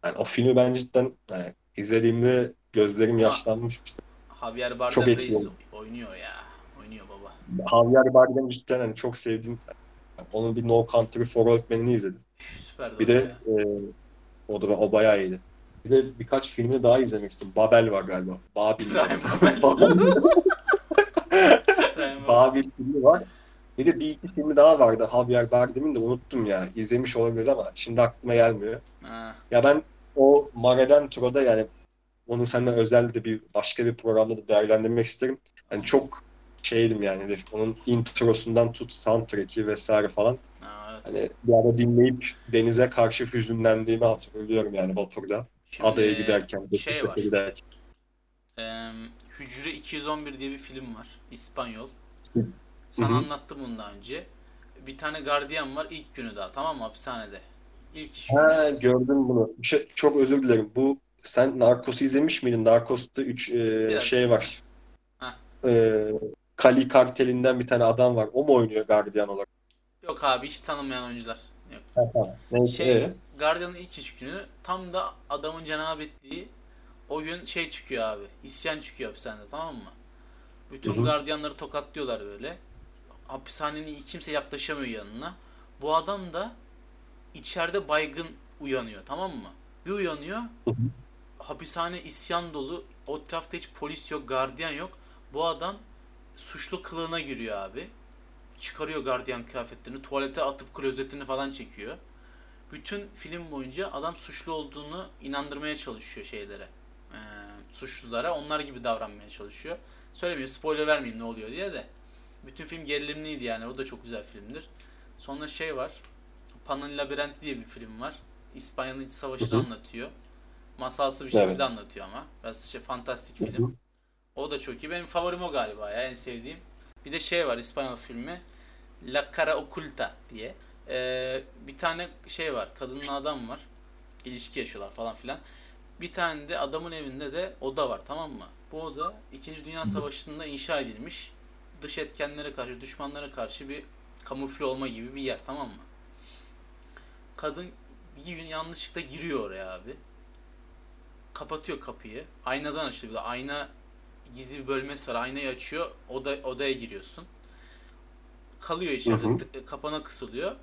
yani o filmi ben cidden yani izlediğimde gözlerim Ha. yaşlanmıştı. Javier Çok Bardem reis etkili. oynuyor ya. Oynuyor baba. Javier Bardem cidden hani çok sevdiğim onun bir No Country for Old Men'ini izledim. Süper Bir de de e, o da o bayağı iyiydi. Bir de birkaç filmi daha izlemek istedim. Babel var galiba. Babil. Babil. Filmi var. Bir de bir iki filmi daha vardı. Javier Bardem'in de unuttum ya. İzlemiş olabiliriz ama şimdi aklıma gelmiyor. Ha, Ya ben o Mare Tro'da yani onu seninle özel de bir başka bir programda da değerlendirmek isterim. Hani çok şeydim yani. Onun introsundan tut soundtrack'i vesaire falan. ha, evet. Hani bir ara dinleyip denize karşı hüzünlendiğimi hatırlıyorum yani vapurda. Şimdi, Adaya giderken, şey var. giderken. Em, Hücre 211 diye bir film var. İspanyol. Sana Hı hı. anlattım bunu daha önce. Bir tane gardiyan var ilk günü daha tamam mı hapishanede. İlk iş Ha gördüm bunu. Şey- çok özür dilerim. Bu sen Narcos'u izlemiş miydin? Narcos'ta 3 Biraz. şey var. Heh. E, Kali kartelinden bir tane adam var. O mu oynuyor gardiyan olarak? Yok abi hiç tanınmayan oyuncular. Yok. Ha, tamam. Neyse. Şey, gardiyanın ilk iş günü tam da adamın cenab ettiği o gün şey çıkıyor abi. İsyan çıkıyor hapishanede tamam mı? Bütün Hı hı. gardiyanları tokatlıyorlar böyle. Hapishanenin hiç kimse yaklaşamıyor yanına. Bu adam da içeride baygın uyanıyor tamam mı? Bir uyanıyor. Hı hı. Hapishane isyan dolu. O etrafta hiç polis yok, gardiyan yok. Bu adam suçlu kılığına giriyor abi. Çıkarıyor gardiyan kıyafetlerini, tuvalete atıp klozetini falan çekiyor. Bütün film boyunca adam suçlu olduğunu inandırmaya çalışıyor şeylere. Ee, suçlulara onlar gibi davranmaya çalışıyor. Söylemiyorum spoiler vermeyeyim ne oluyor diye de. Bütün film gerilimliydi yani o da çok güzel filmdir. Sonra şey var. Pan'ın Labirenti diye bir film var. İspanya'nın iç savaşını anlatıyor. Masalsı bir şekilde Evet. anlatıyor ama. Biraz şey fantastik film. O da çok iyi. Benim favorim o galiba ya en sevdiğim. Bir de şey var İspanyol filmi. La Cara Oculta diye. Ee, bir tane şey var. Kadınla adam var. İlişki yaşıyorlar falan filan. Bir tane de adamın evinde de oda var tamam mı? Bu oda 2. Dünya Savaşı'nda inşa edilmiş. Dış etkenlere karşı, düşmanlara karşı bir kamufle olma gibi bir yer tamam mı? Kadın bir gün yanlışlıkla giriyor oraya abi. Kapatıyor kapıyı. Aynadan. Bir de ayna gizli bir bölmesi var. Aynayı açıyor. Oda, odaya giriyorsun. Kalıyor içeride. Hı hı. kapana kısılıyor.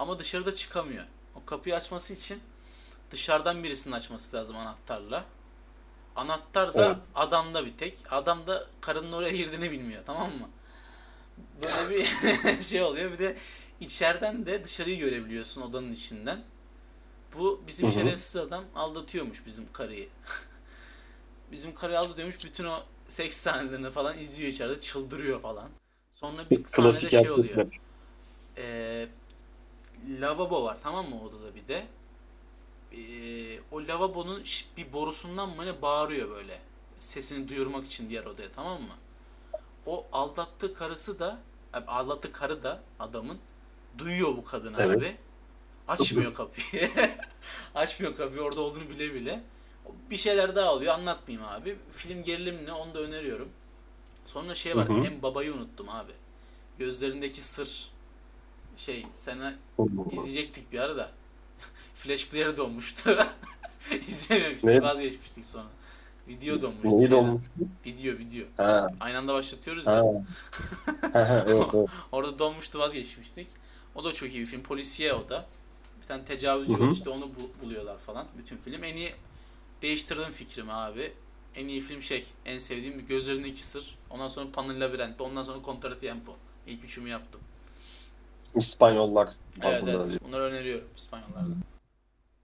Ama dışarıda çıkamıyor. O kapıyı açması için dışarıdan birisinin açması lazım anahtarla. Anahtar da Evet. adamda bir tek. Adam da karının oraya girdiğini bilmiyor tamam mı? Böyle bir şey oluyor. Bir de içeriden de dışarıyı görebiliyorsun odanın içinden. Bu bizim Hı hı. şerefsiz adam aldatıyormuş bizim karıyı. bizim karıyı aldatıyormuş. Bütün o seks sahnelerini falan izliyor içeride. Çıldırıyor falan. Sonra bir sahnede Klasik şey oluyor. Ee, lavabo var tamam mı odada bir de. Ee, o lavabonun bir borusundan mı ne bağırıyor böyle. Sesini duyurmak için diğer odaya tamam mı? O aldattığı karısı da aldattığı karı da adamın duyuyor bu kadını Evet. abi. Açmıyor kapıyı. Açmıyor kapıyı orada olduğunu bile bile. Bir şeyler daha oluyor anlatmayayım abi. Film gerilimli onu da öneriyorum. Sonra şey var Hı hı. hem babayı unuttum abi. Gözlerindeki sır şey sana izleyecektik bir ara da. Flash player donmuştu. İzlememiştik Ne? vazgeçmiştik sonra. Video donmuştu. Neyi dolmuş? Video video. Ha. Aynı anda başlatıyoruz Ha. ya. Evet, evet. Orada donmuştu vazgeçmiştik. O da çok iyi bir film. Polisiye o da. Bir tane tecavüzcü Hı hı. var işte onu bul- buluyorlar falan. Bütün film. En iyi değiştirdim fikrimi abi. En iyi film şey. En sevdiğim bir Gözlerindeki Sır. Ondan sonra Pan'ın Labirenti. Ondan sonra Contratiempo. İlk üçümü yaptım. İspanyollar Evet aslında. evet. Bunları öneriyorum İspanyollarda.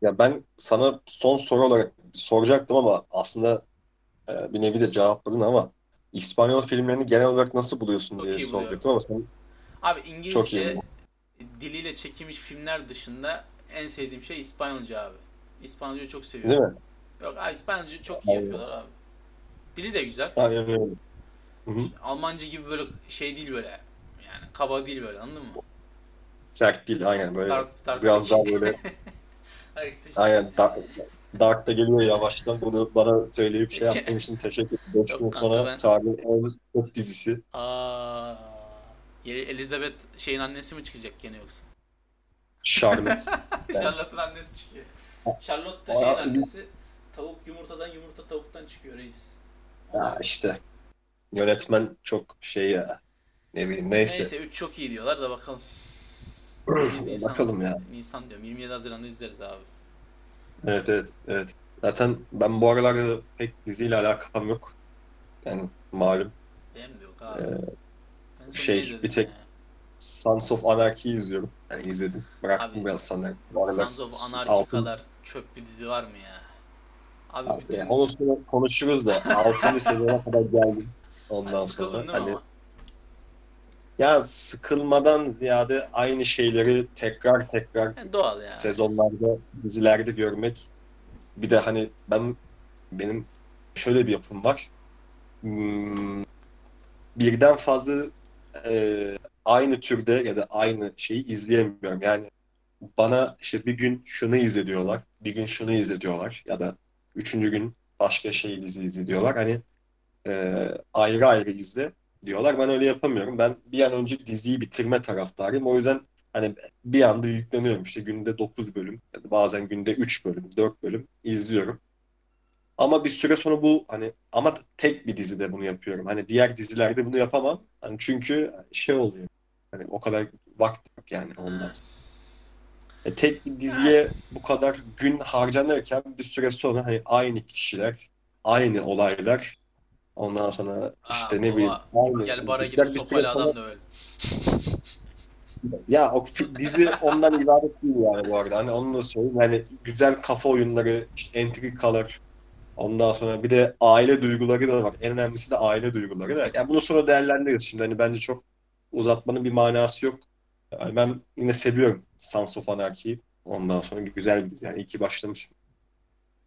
Ya ben sana son soru olarak soracaktım ama aslında e, bir nevi de cevapladın ama İspanyol filmlerini genel olarak nasıl buluyorsun Çok diye soracaktım ama sen Abi İngilizce diliyle çekilmiş filmler dışında en sevdiğim şey İspanyolca abi. İspanyolca çok değil seviyorum. mi? Yok abi İspanyolca çok iyi Aynen. yapıyorlar abi. Dili de güzel. Aynen öyle. Hı. Almanca gibi böyle şey değil böyle. Yani kaba değil böyle anladın mı? Sert değil aynen böyle. Dark, dark Biraz daha böyle aynen dark, dark da geliyor yavaştan. Bunu bana söyleyip şey yaptığın için teşekkür ederim. Kanka, sonra ben- tarihin en top dizisi. Aa, Elizabeth şeyin annesi mi çıkacak gene yoksa? Charlotte. Charlotte'ın annesi çıkıyor. Charlotte da Aa, şeyin annesi. Tavuk yumurtadan yumurta tavuktan çıkıyor reis. ya işte yönetmen çok şey ya. Ne bileyim neyse. Neyse 3 çok iyi diyorlar da bakalım. 27 Nisan, Bakalım ya. Nisan diyorum. 27 Haziran'da izleriz abi. Evet evet evet. Zaten ben bu aralarda pek diziyle alakam yok. Yani malum. Benim de yok abi. Ee, şey, bir tek- ya? Sons of Anarchy'yi izliyorum. Yani izledim. Bıraktım Abi, biraz aralar Sons of Anarchy altın- kadar çöp bir dizi var mı ya? Abi, Abi, bütün... Sonra konuşuruz da 6. sezona kadar geldim. Ondan Hani sonra hani ama? Ya sıkılmadan ziyade aynı şeyleri tekrar tekrar Yani doğal ya. sezonlarda, dizilerde görmek. Bir de hani ben benim şöyle bir yapım var. Hmm, birden fazla e, aynı türde ya da aynı şeyi izleyemiyorum. Yani bana işte bir gün şunu izlediyorlar, bir gün şunu izlediyorlar ya da üçüncü gün başka şey dizi izliyorlar. Hani e, ayrı ayrı izle diyorlar. Ben öyle yapamıyorum. Ben bir an önce diziyi bitirme taraftarıyım. O yüzden hani bir anda yükleniyorum. İşte günde 9 bölüm, bazen günde 3 bölüm, 4 bölüm izliyorum. Ama bir süre sonra bu hani ama tek bir dizide bunu yapıyorum. Hani diğer dizilerde bunu yapamam. Hani çünkü şey oluyor. Hani o kadar vakti yok yani ondan. E, tek bir diziye bu kadar gün harcanırken bir süre sonra hani aynı kişiler, aynı olaylar ondan sonra işte Aa, ne bileyim Gel bara girip sopayla sonra- adam da öyle. Ya o dizi ondan ibaret değil yani bu arada. Hani onu da söyleyeyim. Yani güzel kafa oyunları, işte entrikalar, ondan sonra bir de aile duyguları da var. En önemlisi de aile duyguları da. Yani bunu sonra değerlendiririz. Şimdi hani bence çok uzatmanın bir manası yok. Yani ben yine seviyorum Sons of Anarchy'yi. Ondan sonra güzel bir dizi. Yani iyi ki başlamış.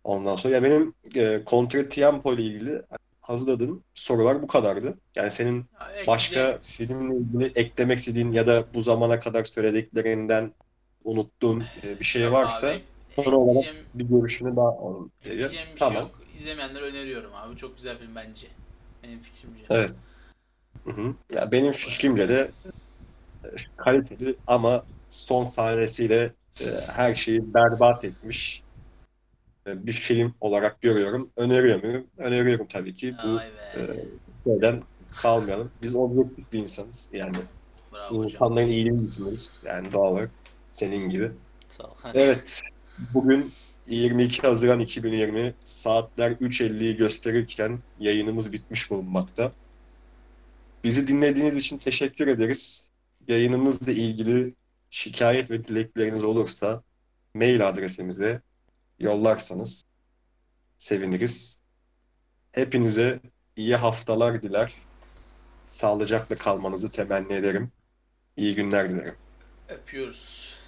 Ondan sonra ya benim e, Contra Tiempo ile ilgili hazırladığım sorular bu kadardı. Yani senin Ya, Başka filmle ilgili eklemek istediğin ya da bu zamana kadar söylediklerinden unuttuğun e, bir şey varsa abi, soru olarak bir görüşünü daha alalım ekleyeceğim bir Tamam. şey yok. İzlemeyenlere öneriyorum abi. Çok güzel film bence. Benim fikrimce. Evet. Hı hı. Ya benim fikrimce de e, kaliteli ama son sahnesiyle e, her şeyi berbat etmiş bir film olarak görüyorum. Öneriyor muyum? Öneriyorum tabii ki. Bu be. e, şeyden kalmayalım. Biz objektif bir insanız. Yani Bravo hocam. insanların iyiliğini düşünürüz. Yani doğal olarak senin gibi. Sağ ol. Evet, bugün 22 Haziran 2020 saatler 3.50'yi gösterirken yayınımız bitmiş bulunmakta. Bizi dinlediğiniz için teşekkür ederiz. Yayınımızla ilgili şikayet ve dilekleriniz olursa mail adresimize yollarsanız seviniriz. Hepinize iyi haftalar diler. Sağlıcakla kalmanızı temenni ederim. İyi günler dilerim. Öpüyoruz.